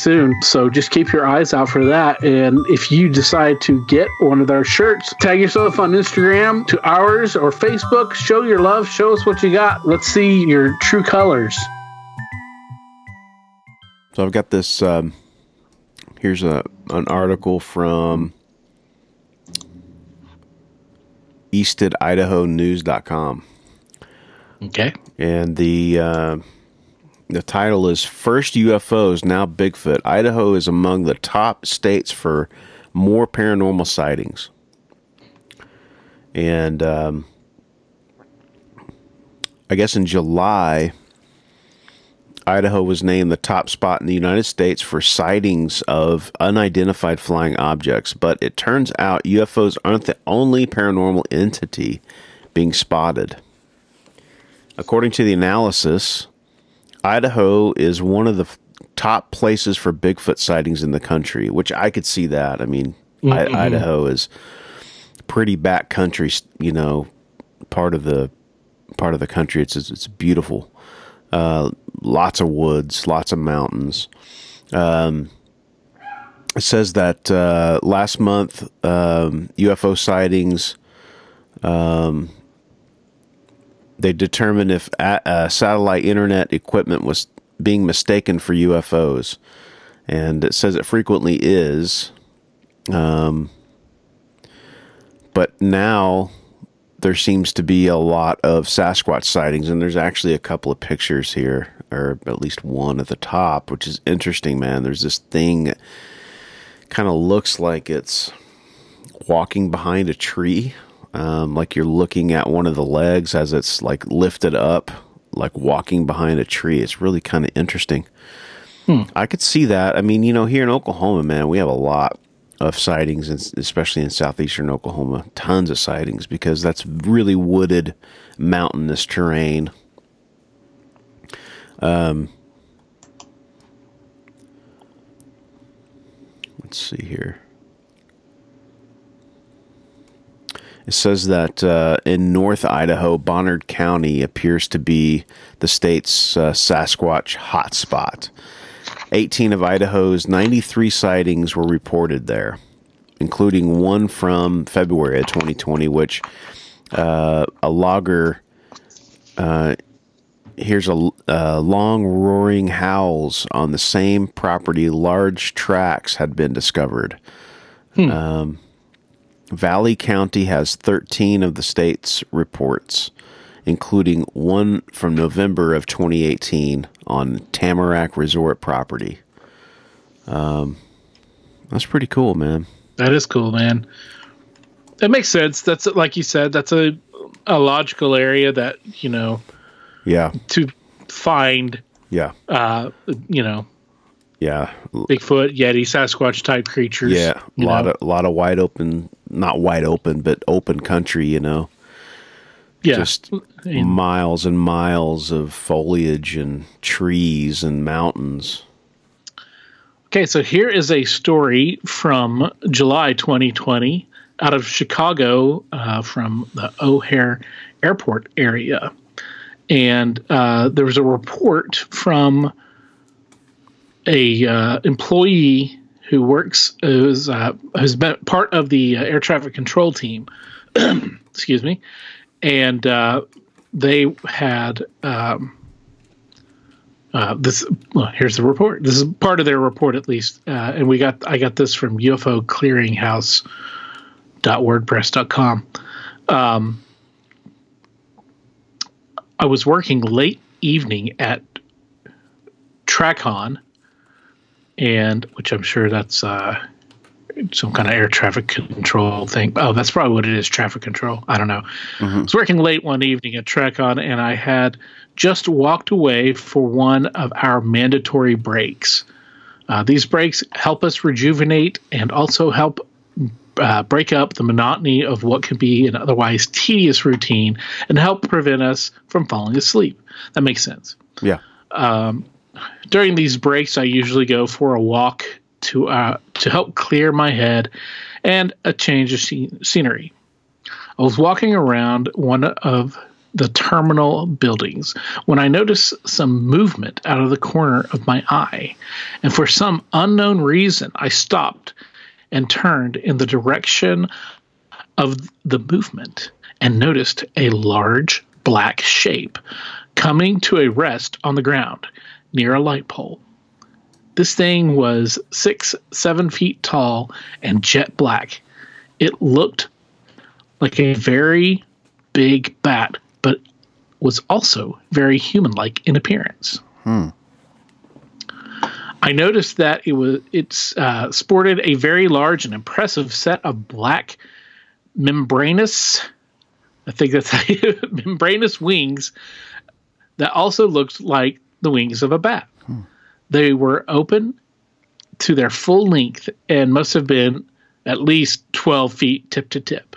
soon. So just keep your eyes out for that. And if you decide to get one of our shirts, tag yourself on Instagram to ours or Facebook. Show your love. Show us what you got. Let's see your true colors. So I've got this um here's a an article from eastidahonews.com. Okay. And the uh, the title is First UFOs Now Bigfoot. Idaho is among the top states for more paranormal sightings. And um, I guess in July, Idaho was named the top spot in the United States for sightings of unidentified flying objects. But it turns out UFOs aren't the only paranormal entity being spotted. According to the analysis, Idaho is one of the f- top places for Bigfoot sightings in the country, which I could see that. I mean, I, Idaho is pretty backcountry, you know, part of the part of the country. It's it's beautiful. Uh, lots of woods, lots of mountains. Um, it says that uh, last month um, UFO sightings they determined if a- uh, satellite internet equipment was being mistaken for UFOs, and it says it frequently is. Um, but now there seems to be a lot of Sasquatch sightings, and there's actually a couple of pictures here, or at least one at the top, which is interesting, man. There's this thing kind of looks like it's walking behind a tree, um, like you're looking at one of the legs as it's like lifted up, like walking behind a tree. It's really kind of interesting. I could see that. I mean, you know, here in Oklahoma, man, we have a lot of sightings, especially in southeastern Oklahoma, tons of sightings because that's really wooded, mountainous terrain. Um, let's see here. It says that uh, in North Idaho, Bonner County appears to be the state's uh, Sasquatch hotspot. 18 of Idaho's 93 sightings were reported there, including one from February of 2020, which uh, a logger uh, hears a, uh, long roaring howls on the same property. Large tracks had been discovered. Um, Valley County has 13 of the state's reports, including one from November of 2018 on Tamarack Resort property. Um, that's pretty cool, man. That is cool, man. It makes sense. That's like you said. That's a a logical area that you know Yeah, to find. yeah, Uh, you know, yeah, Bigfoot, Yeti, Sasquatch type creatures. yeah. A lot know. of lot of wide open, not wide open, but open country. You know, yeah. just miles and miles of foliage and trees and mountains. Okay, so here is a story from July 2020 out of Chicago uh, from the O'Hare Airport area. And uh, there was a report from a uh, employee who works who's uh, who's been part of the uh, air traffic control team. Excuse me, and uh, they had um, uh, this. Well, here's the report. This is part of their report, at least, uh, and we got I got this from UFO Clearinghouse.wordpress.com. Um, I was working late evening at TRACON, and which I'm sure that's uh, some kind of air traffic control thing. Oh, that's probably what it is, traffic control. I don't know. I was working late one evening at TRACON, and I had just walked away for one of our mandatory breaks. Uh, these breaks help us rejuvenate and also help uh, break up the monotony of what can be an otherwise tedious routine and help prevent us from falling asleep. That makes sense Yeah, during these breaks, I usually go for a walk to uh, to help clear my head and a change of scene- scenery. I was walking around one of the terminal buildings when I noticed some movement out of the corner of my eye, and for some unknown reason, I stopped and turned in the direction of the movement and noticed a large black shape coming to a rest on the ground near a light pole. This thing was six, seven feet tall and jet black. It looked like a very big bat, but was also very human like in appearance. I noticed that it was it's uh, sported a very large and impressive set of black membranous I think that's how you, membranous wings that also looked like the wings of a bat. They were open to their full length and must have been at least 12 feet tip to tip.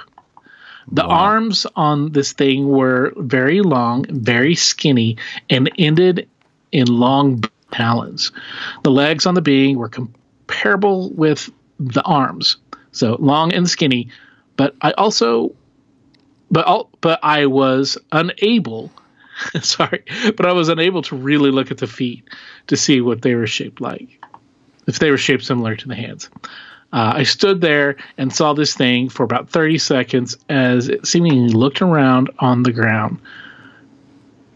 The arms on this thing were very long, very skinny, and ended in long talons. The legs on the being were comparable with the arms, so long and skinny. But I also, but all, but I was unable. sorry, but I was unable to really look at the feet to see what they were shaped like, if they were shaped similar to the hands. Uh, I stood there and saw this thing for about 30 seconds as it seemingly looked around on the ground.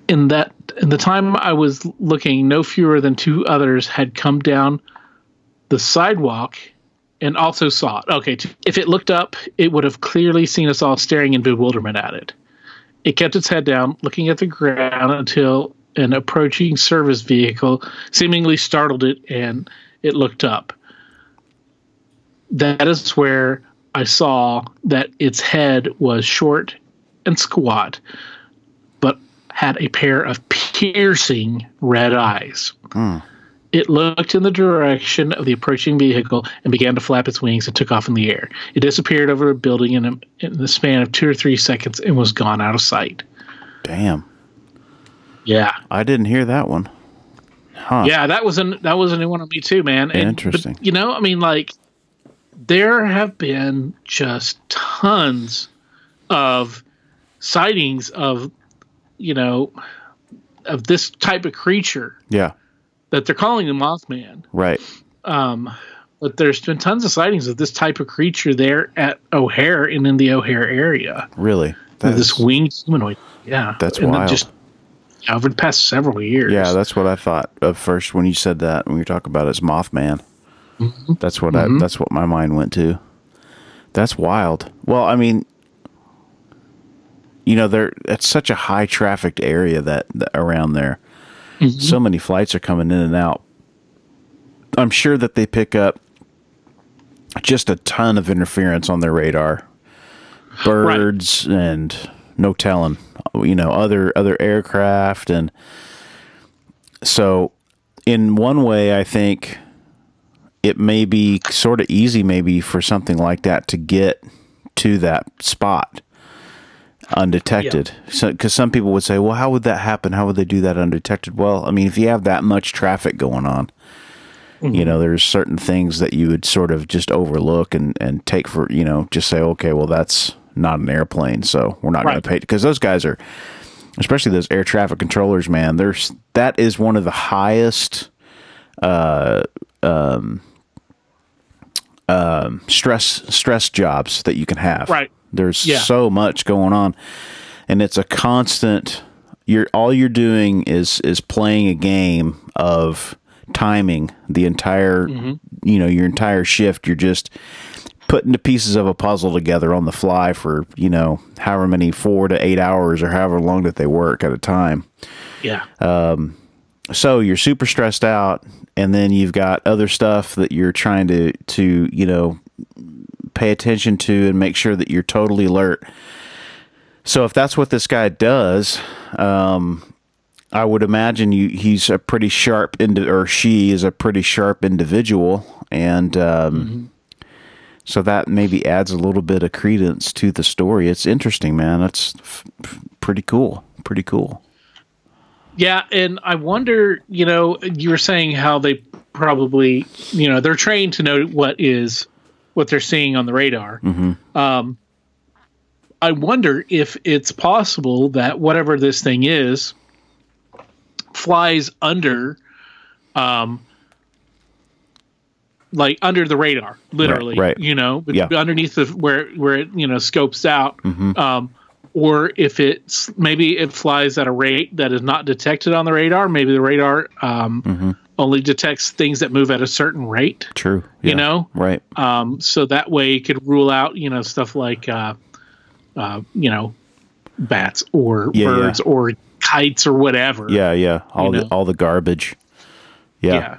In that, in the time I was looking, no fewer than two others had come down the sidewalk and also saw it. Okay, if it looked up, it would have clearly seen us all staring in bewilderment at it. It kept its head down, looking at the ground until an approaching service vehicle seemingly startled it and it looked up. That is where I saw that its head was short and squat, but had a pair of piercing red eyes. Hmm. It looked in the direction of the approaching vehicle and began to flap its wings and took off in the air. It disappeared over a building in, a, in the span of two or three seconds and was gone out of sight. Damn. Yeah, I didn't hear that one. Huh. yeah, that was an that was a new one on me too, man. And, Interesting. But, you know, I mean, like there have been just tons of sightings of you know of this type of creature Yeah. That they're calling the Mothman. Right. Um, but there's been tons of sightings of this type of creature there at O'Hare and in the O'Hare area. Really. This is- winged humanoid. Yeah, That's and wild. Just over the past several years. yeah, that's what I thought of first when you said that. When you talk about it as Mothman, that's what I. That's what my mind went to. That's wild. Well, I mean, you know, there it's such a high trafficked area that, that around there. Mm-hmm. So many flights are coming in and out. I'm sure that they pick up just a ton of interference on their radar. Birds and no telling, you know, other other aircraft and so in one way I think it may be sort of easy maybe for something like that to get to that spot undetected. So cuz some people would say, "Well, how would that happen? How would they do that undetected?" Well, I mean, if you have that much traffic going on, you know, there's certain things that you would sort of just overlook and and take for, you know, just say, "Okay, well, that's not an airplane, so we're not going to pay because those guys are especially those air traffic controllers, man. There's that is one of the highest uh um stress stress jobs that you can have. Right. There's Yeah. so much going on and it's a constant you're all you're doing is is playing a game of timing the entire you know your entire shift you're just putting the pieces of a puzzle together on the fly for you know however many four to eight hours or however long that they work at a time yeah. um, so you're super stressed out and then you've got other stuff that you're trying to to you know pay attention to and make sure that you're totally alert. So if that's what this guy does um i would imagine you he's a pretty sharp indi- or she is a pretty sharp individual. And um so that maybe adds a little bit of credence to the story. It's interesting man. That's f- pretty cool. Pretty cool. Yeah, and I wonder, you know, you were saying how they probably, you know, they're trained to know what is what they're seeing on the radar. Um, I wonder if it's possible that whatever this thing is flies under, um, like under the radar, literally. right. You know, Yeah. underneath the where where it you know scopes out. Um, or if it's maybe it flies at a rate that is not detected on the radar. Maybe the radar um, only detects things that move at a certain rate. true You know, right um, so that way it could rule out you know stuff like uh, uh, you know bats or Yeah, birds yeah. or kites or whatever. Yeah, yeah. All the know? all the garbage. Yeah. yeah,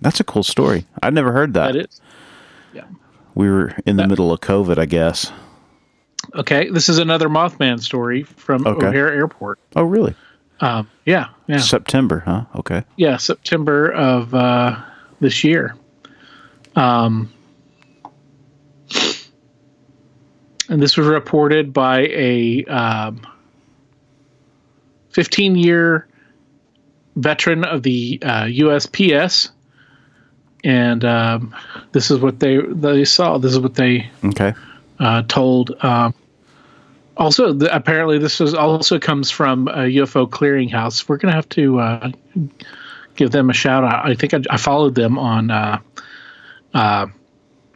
That's a cool story. I'd never heard that. that is. Yeah. We were in the middle of COVID, I guess. Okay, this is another Mothman story from Okay. O'Hare Airport. Oh, really? Um, yeah, yeah. September, huh? Okay. yeah, September of uh, this year. Um, and this was reported by a um, 15 year veteran of the uh, USPS. And um, this is what they they saw. This is what they Okay. uh, told. Um, also, the, apparently, this was also comes from a UFO clearinghouse. We're gonna have to uh, give them a shout out. I think I, I followed them on uh, uh,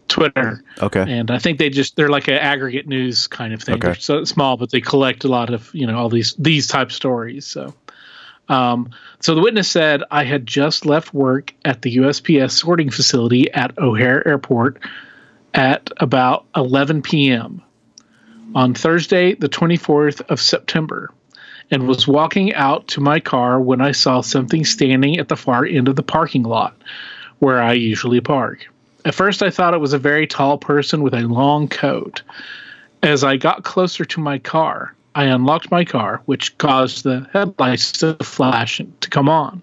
Twitter, Okay. and I think they just they're like an aggregate news kind of thing. Okay. They're so small, but they collect a lot of you know all these these type stories. So. Um, so the witness said, I had just left work at the USPS sorting facility at O'Hare Airport at about 11 p.m. on Thursday, the 24th of September, and was walking out to my car when I saw something standing at the far end of the parking lot where I usually park. At first, I thought it was a very tall person with a long coat. As I got closer to my car, I unlocked my car, which caused the headlights to flash and to come on.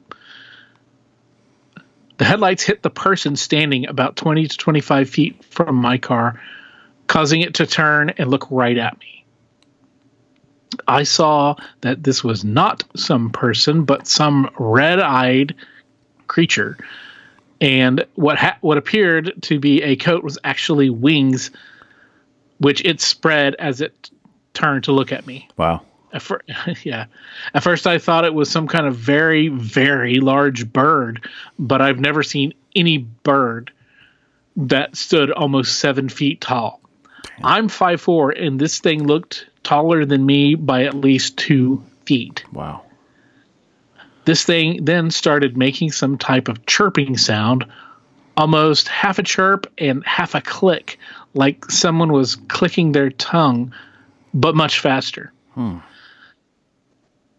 The headlights hit the person standing about 20 to 25 feet from my car, causing it to turn and look right at me. I saw that this was not some person, but some red eyed creature. And what, ha- what appeared to be a coat was actually wings, which it spread as it turned to look at me. Wow. At fir- yeah. At first, I thought it was some kind of very, very large bird, but I've never seen any bird that stood almost seven feet tall. I'm 5'4, and this thing looked taller than me by at least two feet. Wow. This thing then started making some type of chirping sound, almost half a chirp and half a click, like someone was clicking their tongue, but much faster.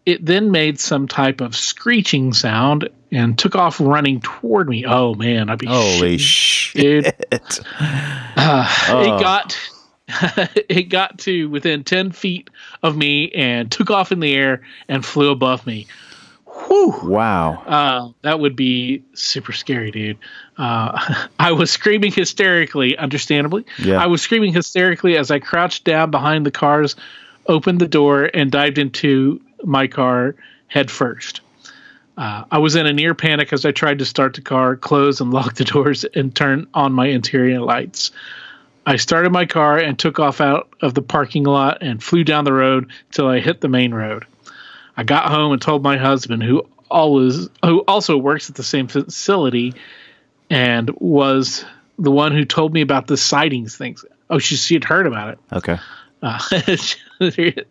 It then made some type of screeching sound and took off running toward me. Oh man, I'd be Holy shitting, shit. dude. Uh, Oh. It got it got to within ten feet of me and took off in the air and flew above me. Whew. Wow. Uh, that would be super scary, dude. Uh, I was screaming hysterically, understandably. Yeah. I was screaming hysterically as I crouched down behind the cars, opened the door, and dived into my car head first. Uh, I was in a near panic as I tried to start the car, close and lock the doors, and turn on my interior lights. I started my car and took off out of the parking lot and flew down the road till I hit the main road. I got home and told my husband, who always who also works at the same facility, and was the one who told me about the sightings things. Oh, she she had heard about it. Okay. Uh,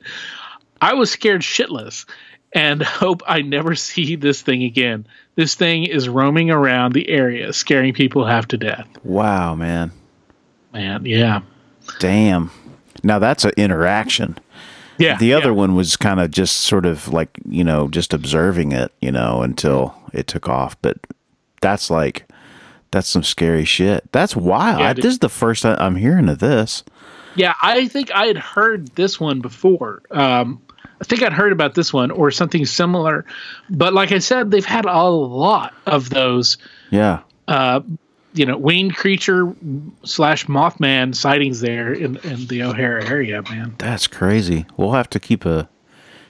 I was scared shitless and hope I never see this thing again. This thing is roaming around the area, scaring people half to death. Wow, man. Man, yeah. Damn. Now that's an interaction. Yeah. The other yeah. one was kind of just sort of like, you know, just observing it, you know, until it took off. But that's like, that's some scary shit. That's wild. Yeah, I, this is the first time I'm hearing of this. Yeah, I think I had heard this one before. Um, I think I'd heard about this one or something similar. But like I said, they've had a lot of those, Yeah. uh, you know, winged creature slash Mothman sightings there in, in the O'Hare area, man. That's crazy. We'll have to keep a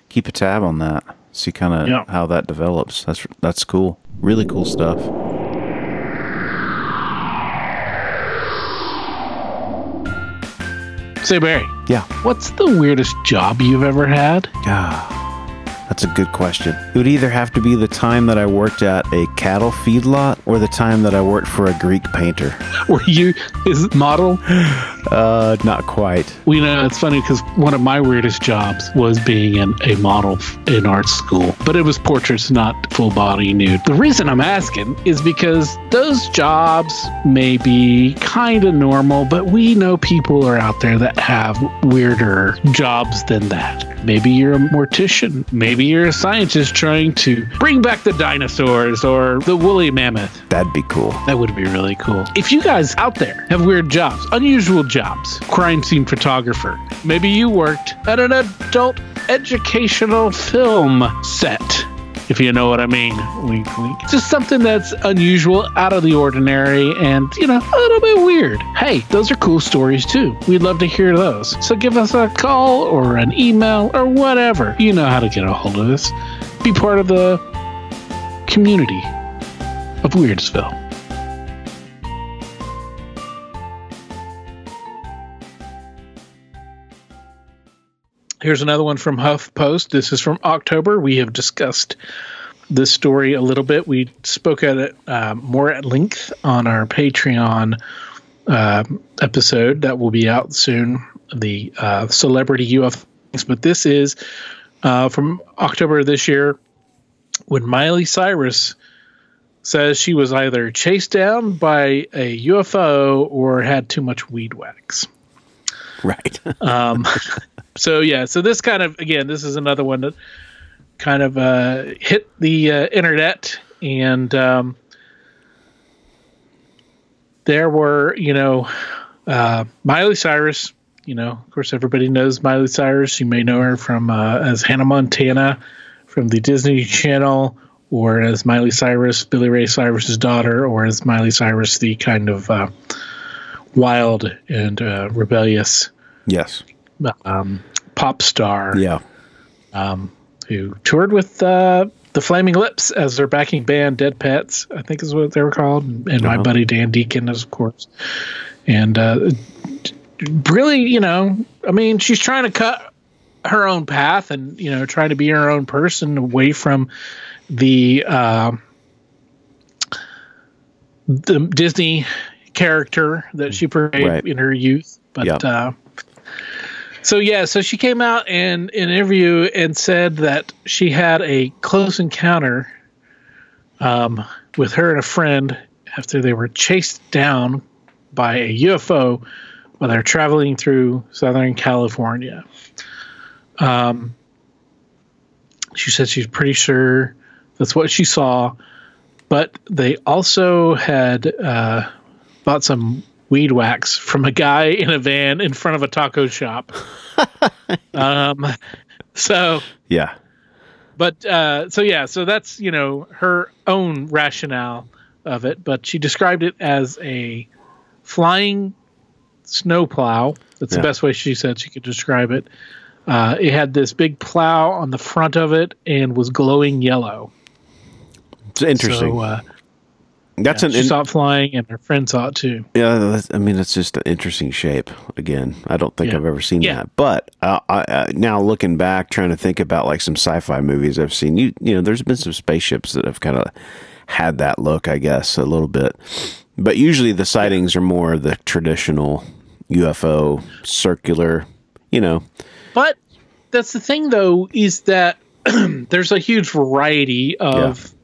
keep a tab on that. See kind of Yeah. how that develops. That's that's cool. Really cool stuff. Say, Barry, Yeah. what's the weirdest job you've ever had? Ah, that's a good question. It would either have to be the time that I worked at a cattle feedlot or the time that I worked for a Greek painter. Were you his model? Uh, not quite. We know it's funny because one of my weirdest jobs was being in a model in art school, but it was portraits, not full body nude. The reason I'm asking is because those jobs may be kind of normal, but we know people are out there that have weirder jobs than that. Maybe you're a mortician, maybe you're a scientist trying to bring back the dinosaurs or the woolly mammoth. That'd be cool. That would be really cool. If you guys out there have weird jobs, unusual jobs, crime scene photographer, maybe you worked at an adult educational film set. If you know what I mean, wink, wink. Just something that's unusual, out of the ordinary, and, you know, a little bit weird. Hey, those are cool stories too. We'd love to hear those. So give us a call or an email or whatever. You know how to get a hold of us. Be part of the community of Weirdsville. Here's another one from HuffPost. This is from October. We have discussed this story a little bit. We spoke at it uh, more at length on our Patreon uh, episode that will be out soon. The uh, celebrity UFOs, but this is uh, from October of this year when Miley Cyrus says she was either chased down by a UFO or had too much weed wax. Right. Um, so yeah, so this kind of again, this is another one that kind of uh, hit the uh, internet, and um, there were you know uh, Miley Cyrus. You know, of course, everybody knows Miley Cyrus. You may know her from uh, as Hannah Montana from the Disney Channel, or as Miley Cyrus, Billy Ray Cyrus's daughter, or as Miley Cyrus, the kind of uh, wild and uh, rebellious yes. um, pop star Yeah. um, who toured with uh, the Flaming Lips as their backing band, Dead Petz, I think is what they were called, and my Uh-huh. buddy Dan Deacon, is of course. And uh, really, you know, I mean, she's trying to cut her own path and you know trying to be her own person away from the uh, the Disney character that she portrayed Right. in her youth. But Yep. uh, so yeah, so she came out in in an interview and said that she had a close encounter um, with her and a friend after they were chased down by a UFO while they're traveling through Southern California. Um, she said she's pretty sure that's what she saw, but they also had uh, bought some weed wax from a guy in a van in front of a taco shop. um, so, Yeah. but uh, so yeah, so that's you know her own rationale of it, but she described it as a flying snowplow. That's Yeah. the best way she said she could describe it. Uh, it had this big plow on the front of it and was glowing yellow. It's interesting. So uh, that's she an in, saw it flying, and her friend saw it too. yeah. That's, I mean, it's just an interesting shape. Again, I don't think Yeah. I've ever seen Yeah. that. But uh, I, uh, now looking back, trying to think about like some sci-fi movies I've seen, you you know, there's been some spaceships that have kind of had that look, I guess, a little bit. But usually the sightings are more the traditional UFO, circular. You know, But that's the thing, though, is that there's a huge variety of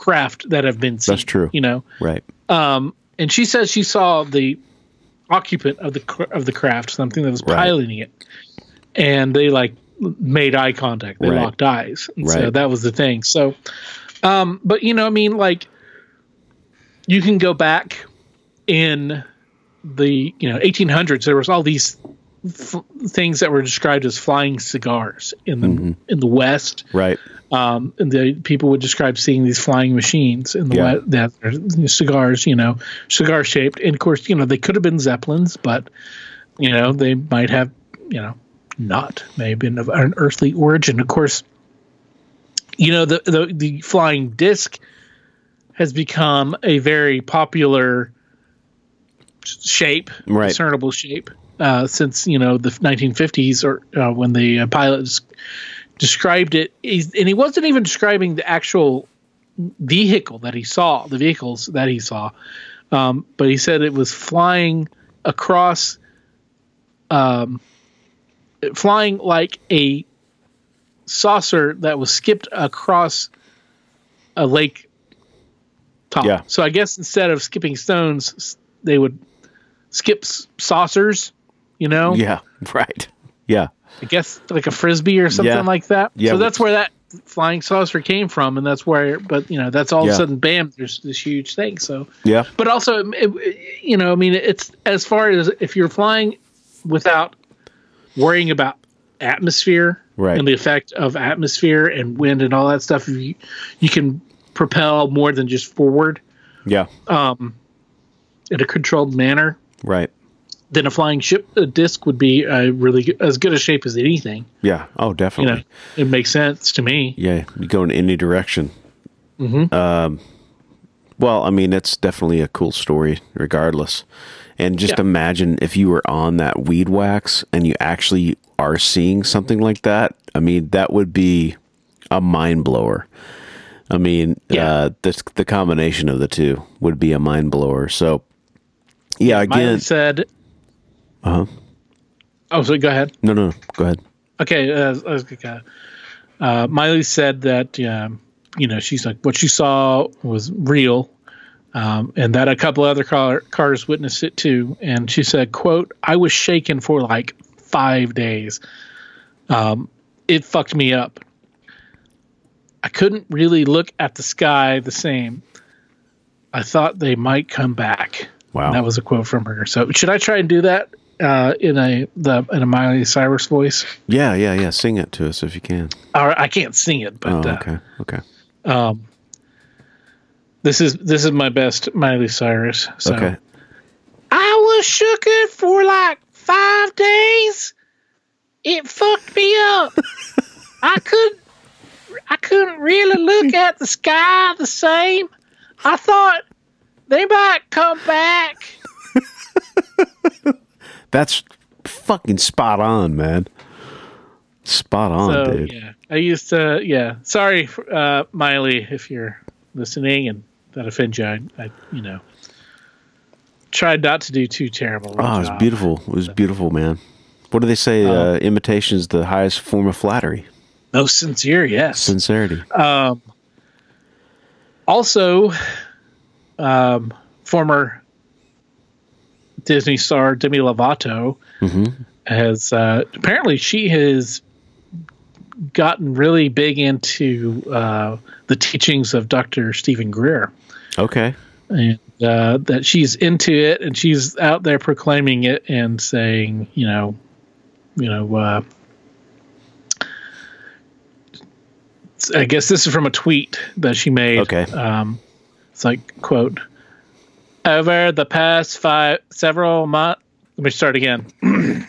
craft that have been seen. That's true. You know, right? um, and she says she saw the occupant of the of the craft, something that was Right. piloting it, and they like made eye contact. They Right. locked eyes. And So that was the thing. So, um, but you know, I mean, like you can go back in the you know 1800s. There was all these f- things that were described as flying cigars in the Mm-hmm. in the West Right. Um, and the people would describe seeing these flying machines in the Yeah. wet that cigars, you know, cigar shaped. And of course, you know, they could have been zeppelins, but you know, they might have, you know, not may have been of an earthly origin. Of course, you know, the the, the flying disc has become a very popular shape, Right. discernible shape, uh, since you know the 1950s or uh, when the uh, pilots described it, he's, and he wasn't even describing the actual vehicle that he saw, the vehicles that he saw, um, but he said it was flying across, um, flying like a saucer that was skipped across a lake top. Yeah. So I guess instead of skipping stones, they would skip s- saucers. You know, Yeah. Right. Yeah. I guess like a frisbee or something Yeah. like that. Yeah, so that's where that flying saucer came from, and that's where. But you know, that's all of a sudden, bam! There's this huge thing. So, Yeah. but also, it- it- you know, I mean, it's as far as if you're flying without worrying about atmosphere Right. and the effect of atmosphere and wind and all that stuff, you you can propel more than just forward Yeah. um, in a controlled manner. Right. Then a flying ship a disc would be uh, really good, as good a shape as anything. Yeah. Oh, You definitely. know, it makes sense to me. Yeah, you go in any direction. Mm-hmm. Um, well, I mean, it's definitely a cool story, regardless. And just Yeah. imagine if you were on that weed wax and you actually are seeing something like that. I mean, that would be a mind blower. I mean, Yeah. uh, this, the combination of the two would be a mind blower. So, yeah, Miley again, said, uh-huh. "Oh, so go ahead." no, no, go ahead. Okay, uh, I was gonna- uh, Miley said that um, you know, she's like, what she saw was real. Um, and that a couple other car, cars witnessed it too. And she said, quote, I was shaken for like five days. Um, it fucked me up. I couldn't really look at the sky the same. I thought they might come back. Wow. And that was a quote from her. So should I try and do that uh, in a the in a Miley Cyrus voice? Yeah, yeah, yeah. Sing it to us if you can. Or I can't sing it, but oh, uh, okay, okay, um, this is this is my best Miley Cyrus. So okay. I was shooken for like five days. It fucked me up. I couldn't I couldn't really look at the sky the same. I thought they might come back. That's fucking spot on, man. Spot on, so dude. yeah, I used to. Yeah, sorry, uh, Miley, if you're listening and that offends you. I, I you know, tried not to do too terrible. Oh, it was job. beautiful. It was beautiful, man. What do they say? Oh. uh, imitation is the highest form of flattery. Most sincere, yes. Sincerity. Um, also, um, former Disney star Demi Lovato hmm has uh, apparently she has gotten really big into uh, the teachings of Dr. Steven Greer, Okay. and uh, that she's into it, and she's out there proclaiming it and saying, you know, you know. Uh, I guess this is from a tweet that she made. Okay. Um, it's like quote over the past five several months. Let me start again.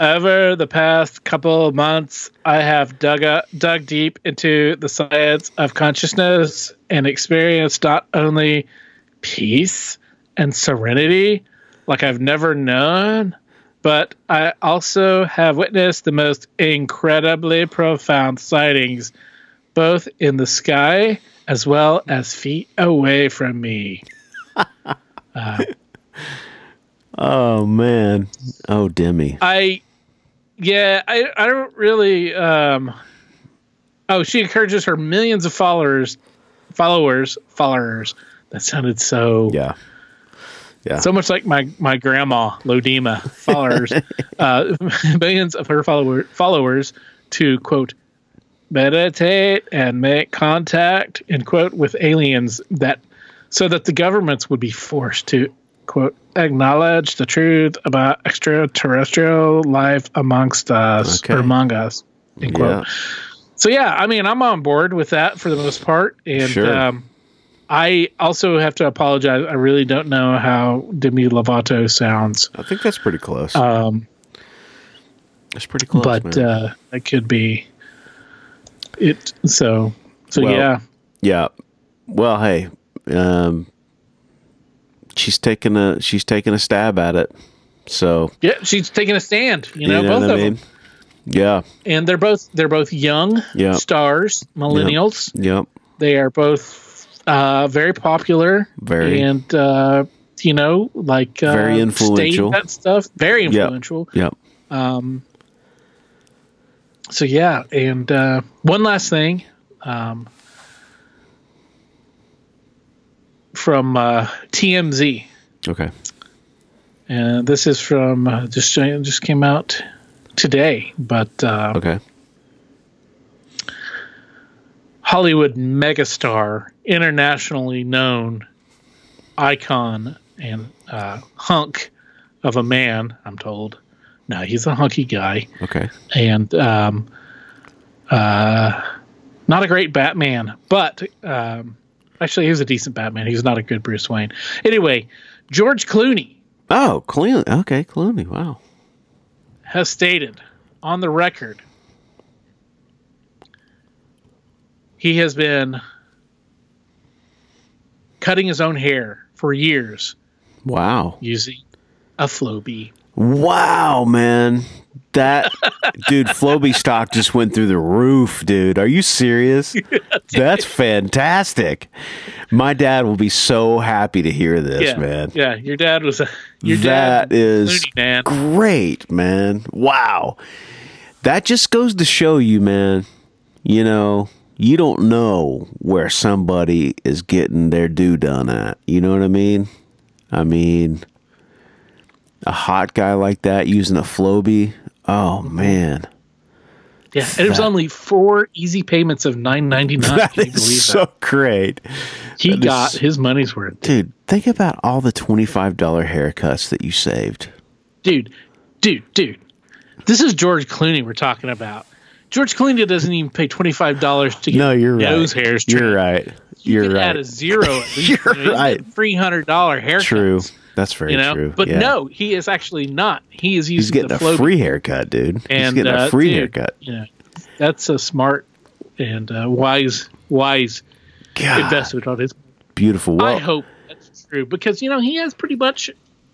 over the past couple of months, I have dug up, dug deep into the science of consciousness and experienced not only peace and serenity like I've never known, but I also have witnessed the most incredibly profound sightings, both in the sky as well as feet away from me. Oh man. Oh Demi. I, yeah, I, I don't really. Um, oh, she encourages her millions of followers, followers, followers. That sounded so Yeah. Yeah. so much like my my grandma Lodima followers, uh, millions of her follower followers to quote meditate and make contact end quote with aliens that so that the governments would be forced to quote acknowledge the truth about extraterrestrial life amongst us Okay. or among us end quote. yeah. So yeah, I mean, I'm on board with that for the most part, and Sure. um, I also have to apologize. I really don't know how Demi Lovato sounds, I think that's pretty close. um, that's pretty close. but uh, it could be it. So, so Well, yeah, Yeah. Well, hey, um, she's taking a she's taking a stab at it. So yeah, she's taking a stand. You know, both what I of mean? them, Yeah. and they're both they're both young Yeah. stars, millennials. Yep. They are both uh, very popular, Very. and uh, you know, like uh, Very influential. That stuff very Yep. influential. Yep. Um, so yeah, and uh, one last thing um, from uh, TMZ, Okay. and this is from uh, just just came out today, but uh, Okay. Hollywood megastar, internationally known icon and uh, hunk of a man. I'm told. No, he's a hunky guy. Okay. and um, uh, not a great Batman, but um, actually, he was a decent Batman. He's not a good Bruce Wayne. Anyway, George Clooney Oh, Clooney. Okay, Clooney. Wow. has stated on the record he has been cutting his own hair for years Wow. using a Flowbee. Wow, man. That dude, Flowbee stock just went through the roof, dude. Are you serious? That's fantastic. My dad will be so happy to hear this, yeah, man. Yeah, your dad was a your That dad is man. great, man. Wow. That just goes to show you, man. You know, you don't know where somebody is getting their due done at. You know what I mean? I mean, a hot guy like that using a Flowbee. Oh mm-hmm. man, Yeah, and it was That- only four easy payments of nine ninety nine. that you is so that? great, He that is- got his money's worth, dude. Think about all the twenty five dollar haircuts that you saved. dude, dude, dude. This is George Clooney we're talking about. George Clooney doesn't even pay twenty five dollars to get No, you're right. nose hairs trimmed. You're right. You You're can right. add a zero at least. You're you know, right. Three hundred dollar haircut. True. That's very You know, true. but Yeah. no, he is actually not. He is using he's getting the a free haircut, dude. he's and getting uh, a free dude, haircut. Yeah, that's a smart and uh, wise, wise God, investment on his. beautiful. Well, I hope that's true because you know he has pretty much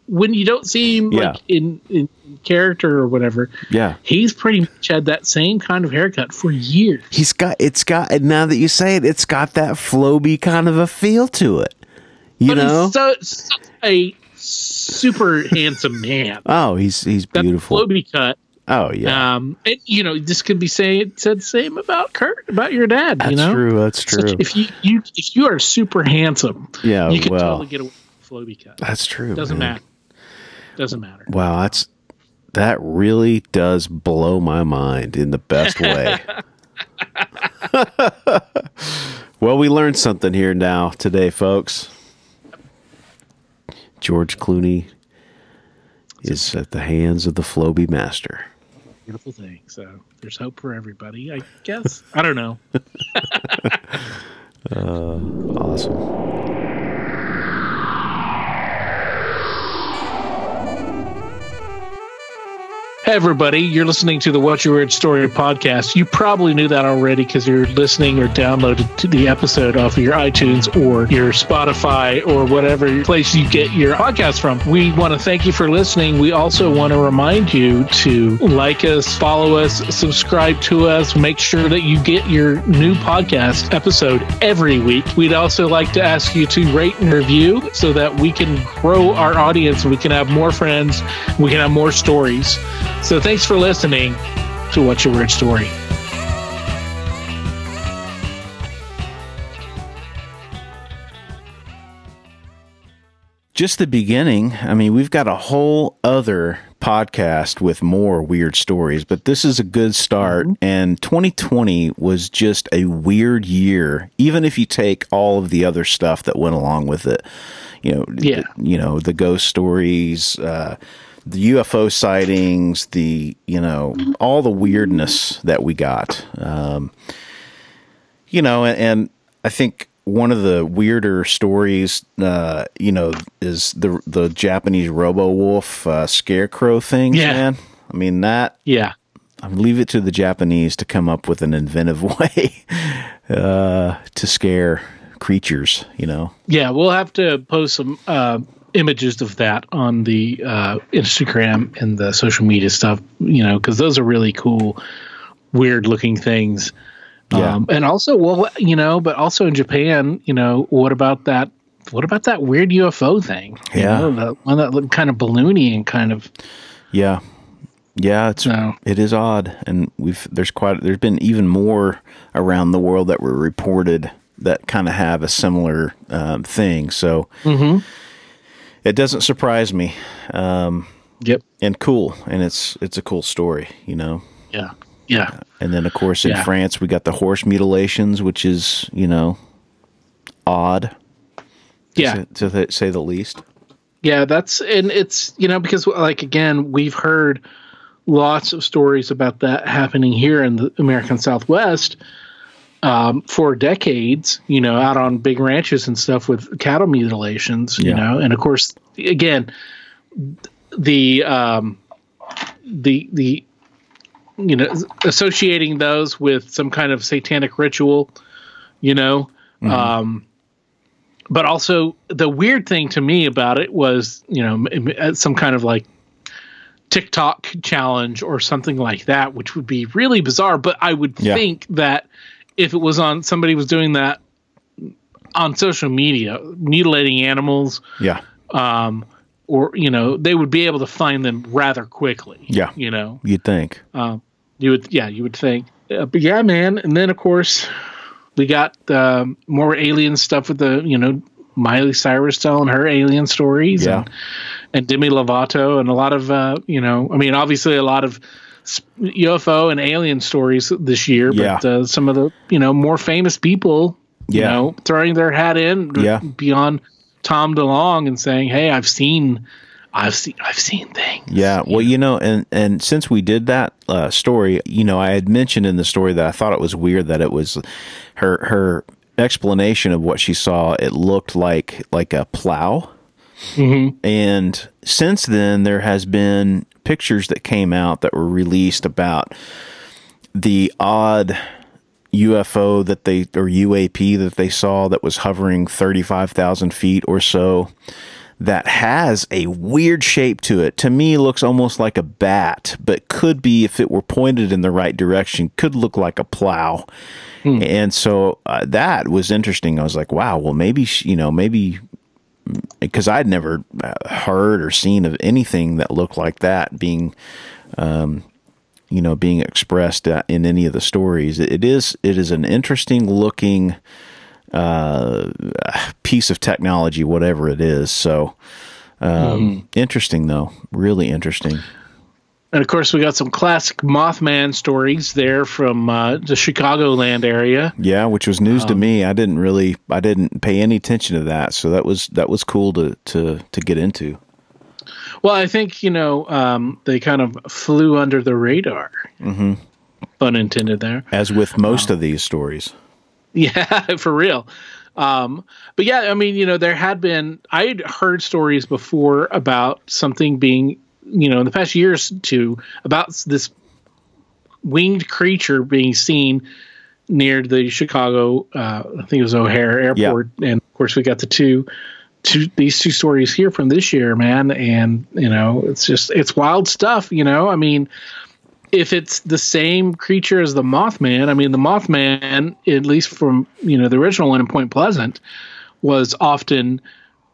when you don't see him Yeah. like in, in character or whatever. yeah. He's pretty much had that same kind of haircut for years. He's got it's got and now that you say it, it's got that Flowbee kind of a feel to it. You but know? so, such a super handsome man. oh, he's he's beautiful. Flowbee cut. oh yeah. Um, and you know, this could be say, said the same about Kurt, about your dad. that's you know, true. That's true. if you, you if you are super handsome, yeah, you can well, totally get away with cut. that's true. Doesn't man. matter. Doesn't matter. Wow, that's that really does blow my mind in the best way. well, we learned something here now today, folks. George Clooney is at the hands of the Flowbee master. Beautiful thing. So there's hope for everybody, I guess. I don't know. Uh, awesome. Hey, everybody, you're listening to the What's Your Weird Story podcast. You probably knew that already because you're listening or downloaded to the episode off of your iTunes or your Spotify or whatever place you get your podcast from. We want to thank you for listening. We also want to remind you to like us, follow us, subscribe to us, make sure that you get your new podcast episode every week. We'd also like to ask you to rate and review so that we can grow our audience we can have more friends, we can have more stories. So thanks for listening to What's Your Weird Story. Just the beginning. I mean, we've got a whole other podcast with more weird stories, but this is a good start. And 2020 was just a weird year, even if you take all of the other stuff that went along with it. You know, Yeah. the, you know, the ghost stories, uh, the UFO sightings, the, you know, all the weirdness that we got. Um, you know, and, and I think one of the weirder stories, uh, you know, is the the Japanese Robo Wolf uh, scarecrow thing. Yeah. man. I mean that. Yeah. I leave it to the Japanese to come up with an inventive way uh, to scare creatures. You know. Yeah, we'll have to post some uh, images of that on the uh, Instagram and the social media stuff, you know, because those are really cool, weird looking things. Yeah. Um, and also, well, you know, but also in Japan, you know, what about that? What about that weird UFO thing? You Yeah. know, the one that looked kind of balloony and kind of. Yeah. Yeah, it's it is odd, and we've there's quite there's been even more around the world that were reported that kind of have a similar um, thing. So it doesn't surprise me, um, Yep. and cool, and it's it's a cool story, you know. Yeah. Yeah. And then of course in Yeah. France we got the horse mutilations, which is you know odd, to Yeah. to th- say the least. Yeah, that's and it's you know because like again we've heard lots of stories about that happening here in the American Southwest um, for decades. You know, out on big ranches and stuff with cattle mutilations. You know, and of course again the um, the the you know associating those with some kind of satanic ritual. You know. Um, but also the weird thing to me about it was you know m- some kind of like TikTok challenge or something like that, which would be really bizarre. But I would Yeah. think that if it was on somebody was doing that on social media, mutilating animals, Yeah, um, or you know, they would be able to find them rather quickly. Yeah. you know, you'd think. um, you would, yeah, you would think. Uh, but yeah, man. And then of course, we got um, more alien stuff with the you know Miley Cyrus telling her alien stories Yeah. and and Demi Lovato and a lot of uh, you know I mean obviously a lot of UFO and alien stories this year, but Yeah. uh, some of the you know more famous people you know throwing their hat in Yeah. beyond Tom DeLonge and saying hey I've seen I've seen I've seen things Yeah, well, you know, and and since we did that uh, story, you know, I had mentioned in the story that I thought it was weird that it was her her explanation of what she saw. It looked like like a plow, and since then there has been pictures that came out that were released about the odd UFO that they or UAP that they saw that was hovering thirty five thousand feet or so that has a weird shape to it. To me, looks almost like a bat, but could be if it were pointed in the right direction, could look like a plow. And so uh, that was interesting. I was like, wow, well, maybe you know, maybe because I'd never uh, heard or seen of anything that looked like that being, um, you know, being expressed uh, in any of the stories. It is it is an interesting looking uh, piece of technology, whatever it is. So um, interesting, though, really interesting. And of course, we got some classic Mothman stories there from uh, the Chicagoland area. Yeah, which was news to me. I didn't really, I didn't pay any attention to that. So that was that was cool to to to get into. Well, I think you know um, they kind of flew under the radar. Mm-hmm. Pun intended there. As with most of these stories. Yeah, for real. Um, but yeah, I mean, you know, there had been I had heard stories before about something being, you know, in the past years two about this winged creature being seen near the Chicago, uh, I think it was O'Hare Airport, and of course we got the two, two these two stories here from this year, man, and you know it's just it's wild stuff, you know. I mean, if it's the same creature as the Mothman, I mean, the Mothman, at least from you know the original one in Point Pleasant, was often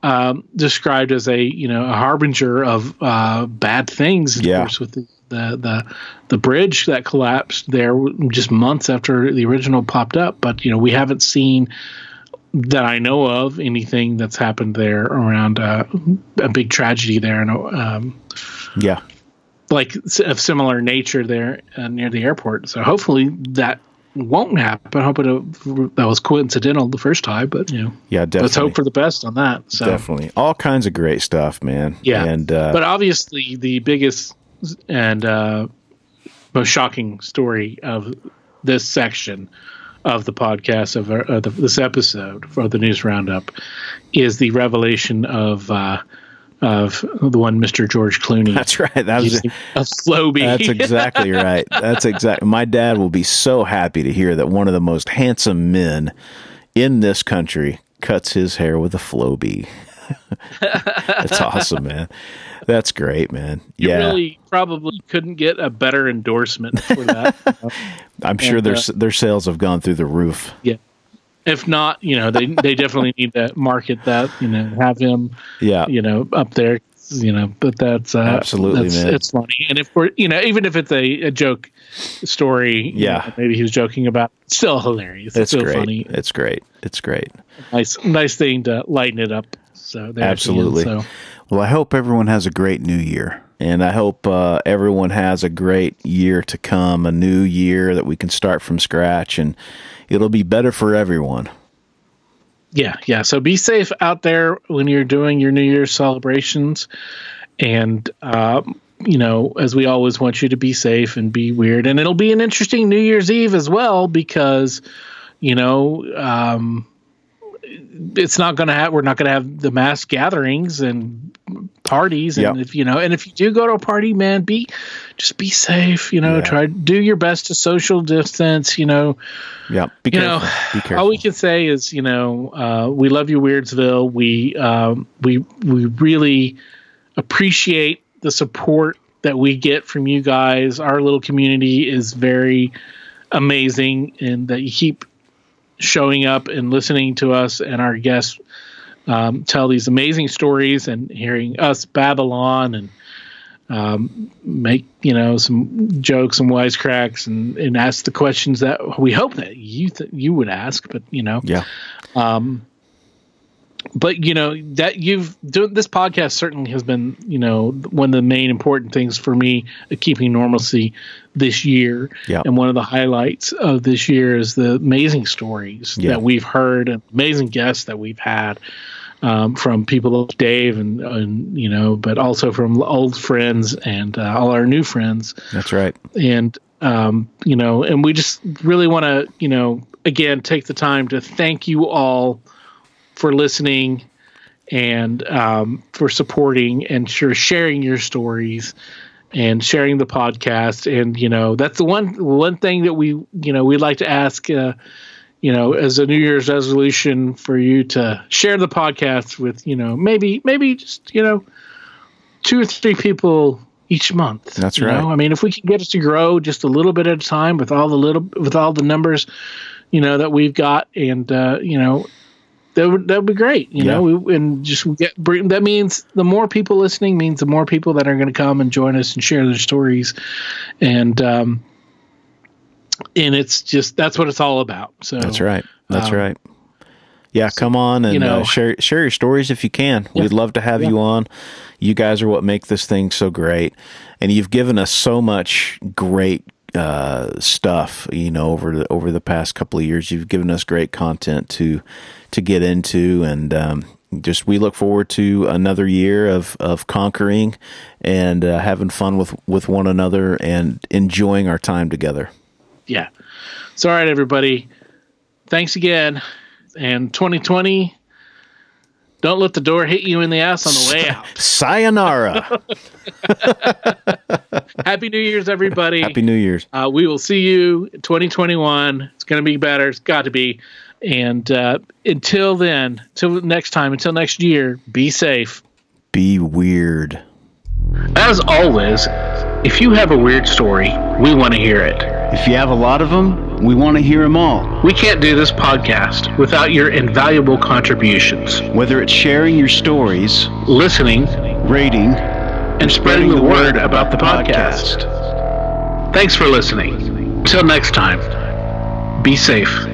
um, described as a you know a harbinger of uh, bad things. Of Yeah. course, with the, the the the bridge that collapsed there just months after the original popped up, but you know we haven't seen that I know of anything that's happened there around uh, a big tragedy there and um, Yeah. like of similar nature there uh, near the airport. So hopefully that won't happen. I hope it, uh, that was coincidental the first time, but you know, Yeah, definitely. let's hope for the best on that. So Definitely. All kinds of great stuff, man. yeah, And uh, but obviously the biggest and uh, most shocking story of this section of the podcast of, our, of the, this episode for the news roundup is the revelation of uh, of the one Mr. George Clooney. that's right. That was using a Flowbee. That's exactly right. That's exactly. My dad will be so happy to hear that one of the most handsome men in this country cuts his hair with a Flowbee. That's awesome, man. That's great, man. You yeah, really probably couldn't get a better endorsement for that. I'm sure their uh, their sales have gone through the roof. yeah. If not, you know, they they definitely need to market that, you know, have him, Yeah, you know, up there, you know, but that's uh, Absolutely, that's, man. It's funny. And if we're, you know, even if it's a, a joke story, you Yeah. know, maybe he was joking about, it's still hilarious. It's it's still great. funny. It's great. It's great. Nice, nice thing to lighten it up. So there at end, Absolutely. so. Well, I hope everyone has a great new year. And I hope uh, everyone has a great year to come, a new year that we can start from scratch, and it'll be better for everyone. Yeah, yeah. So be safe out there when you're doing your New Year's celebrations, and um, you know, as we always want you to be safe and be weird. And it'll be an interesting New Year's Eve as well because, you know, um, it's not going to have. We're not going to have the mass gatherings and parties. And Yep. if you know, and if you do go to a party, man, be just be safe. You know, Yeah. try do your best to social distance. You know Yeah, be you careful. know, be careful. all we can say is, you know, uh, we love you, Weirdsville. We um, we we really appreciate the support that we get from you guys. Our little community is very amazing, and that you keep showing up and listening to us and our guests um, tell these amazing stories and hearing us babble on and um, make you know some jokes and wisecracks and, and ask the questions that we hope that you th- you would ask. But you know, Yeah. um, but you know that you've done this podcast certainly has been you know one of the main important things for me of keeping normalcy this year Yeah. and one of the highlights of this year is the amazing stories Yeah. that we've heard and amazing guests that we've had um, from people like Dave and, and you know but also from old friends and uh, all our new friends That's right. and um, you know, and we just really want to, you know, again take the time to thank you all for listening and um, for supporting and for sharing your stories and sharing the podcast. And you know, that's the one one thing that we, you know, we'd like to ask. Uh, you know, as a New Year's resolution for you to share the podcast with, you know, maybe maybe just you know, two or three people each month. That's right. know? I mean, if we can get us to grow just a little bit at a time with all the little with all the numbers, you know, that we've got, and uh, you know, that would that would be great. You Yeah. know, we, and just get bring, that means the more people listening means the more people that are going to come and join us and share their stories, and um, and it's just that's what it's all about. So That's right. That's um, right. Yeah, come on and you know- uh, share share your stories if you can. Yeah. We'd love to have Yeah. you on. You guys are what make this thing so great, and you've given us so much great uh, stuff. You know, over the over the past couple of years, you've given us great content to to get into, and um, just we look forward to another year of of conquering and uh, having fun with with one another and enjoying our time together. yeah. So all right, everybody. Thanks again. And 2020, don't let the door hit you in the ass on the way out. Sayonara. Happy New Year's, everybody. Happy New Year's. Uh, we will see you in 2021. It's going to be better. It's got to be. And uh, until then, until next time, until next year, be safe. Be weird. As always, if you have a weird story, we want to hear it. If you have a lot of them, we want to hear them all. We can't do this podcast without your invaluable contributions. Whether it's sharing your stories, Listening rating, and spreading the word about the podcast. Thanks for listening. Until next time, be safe.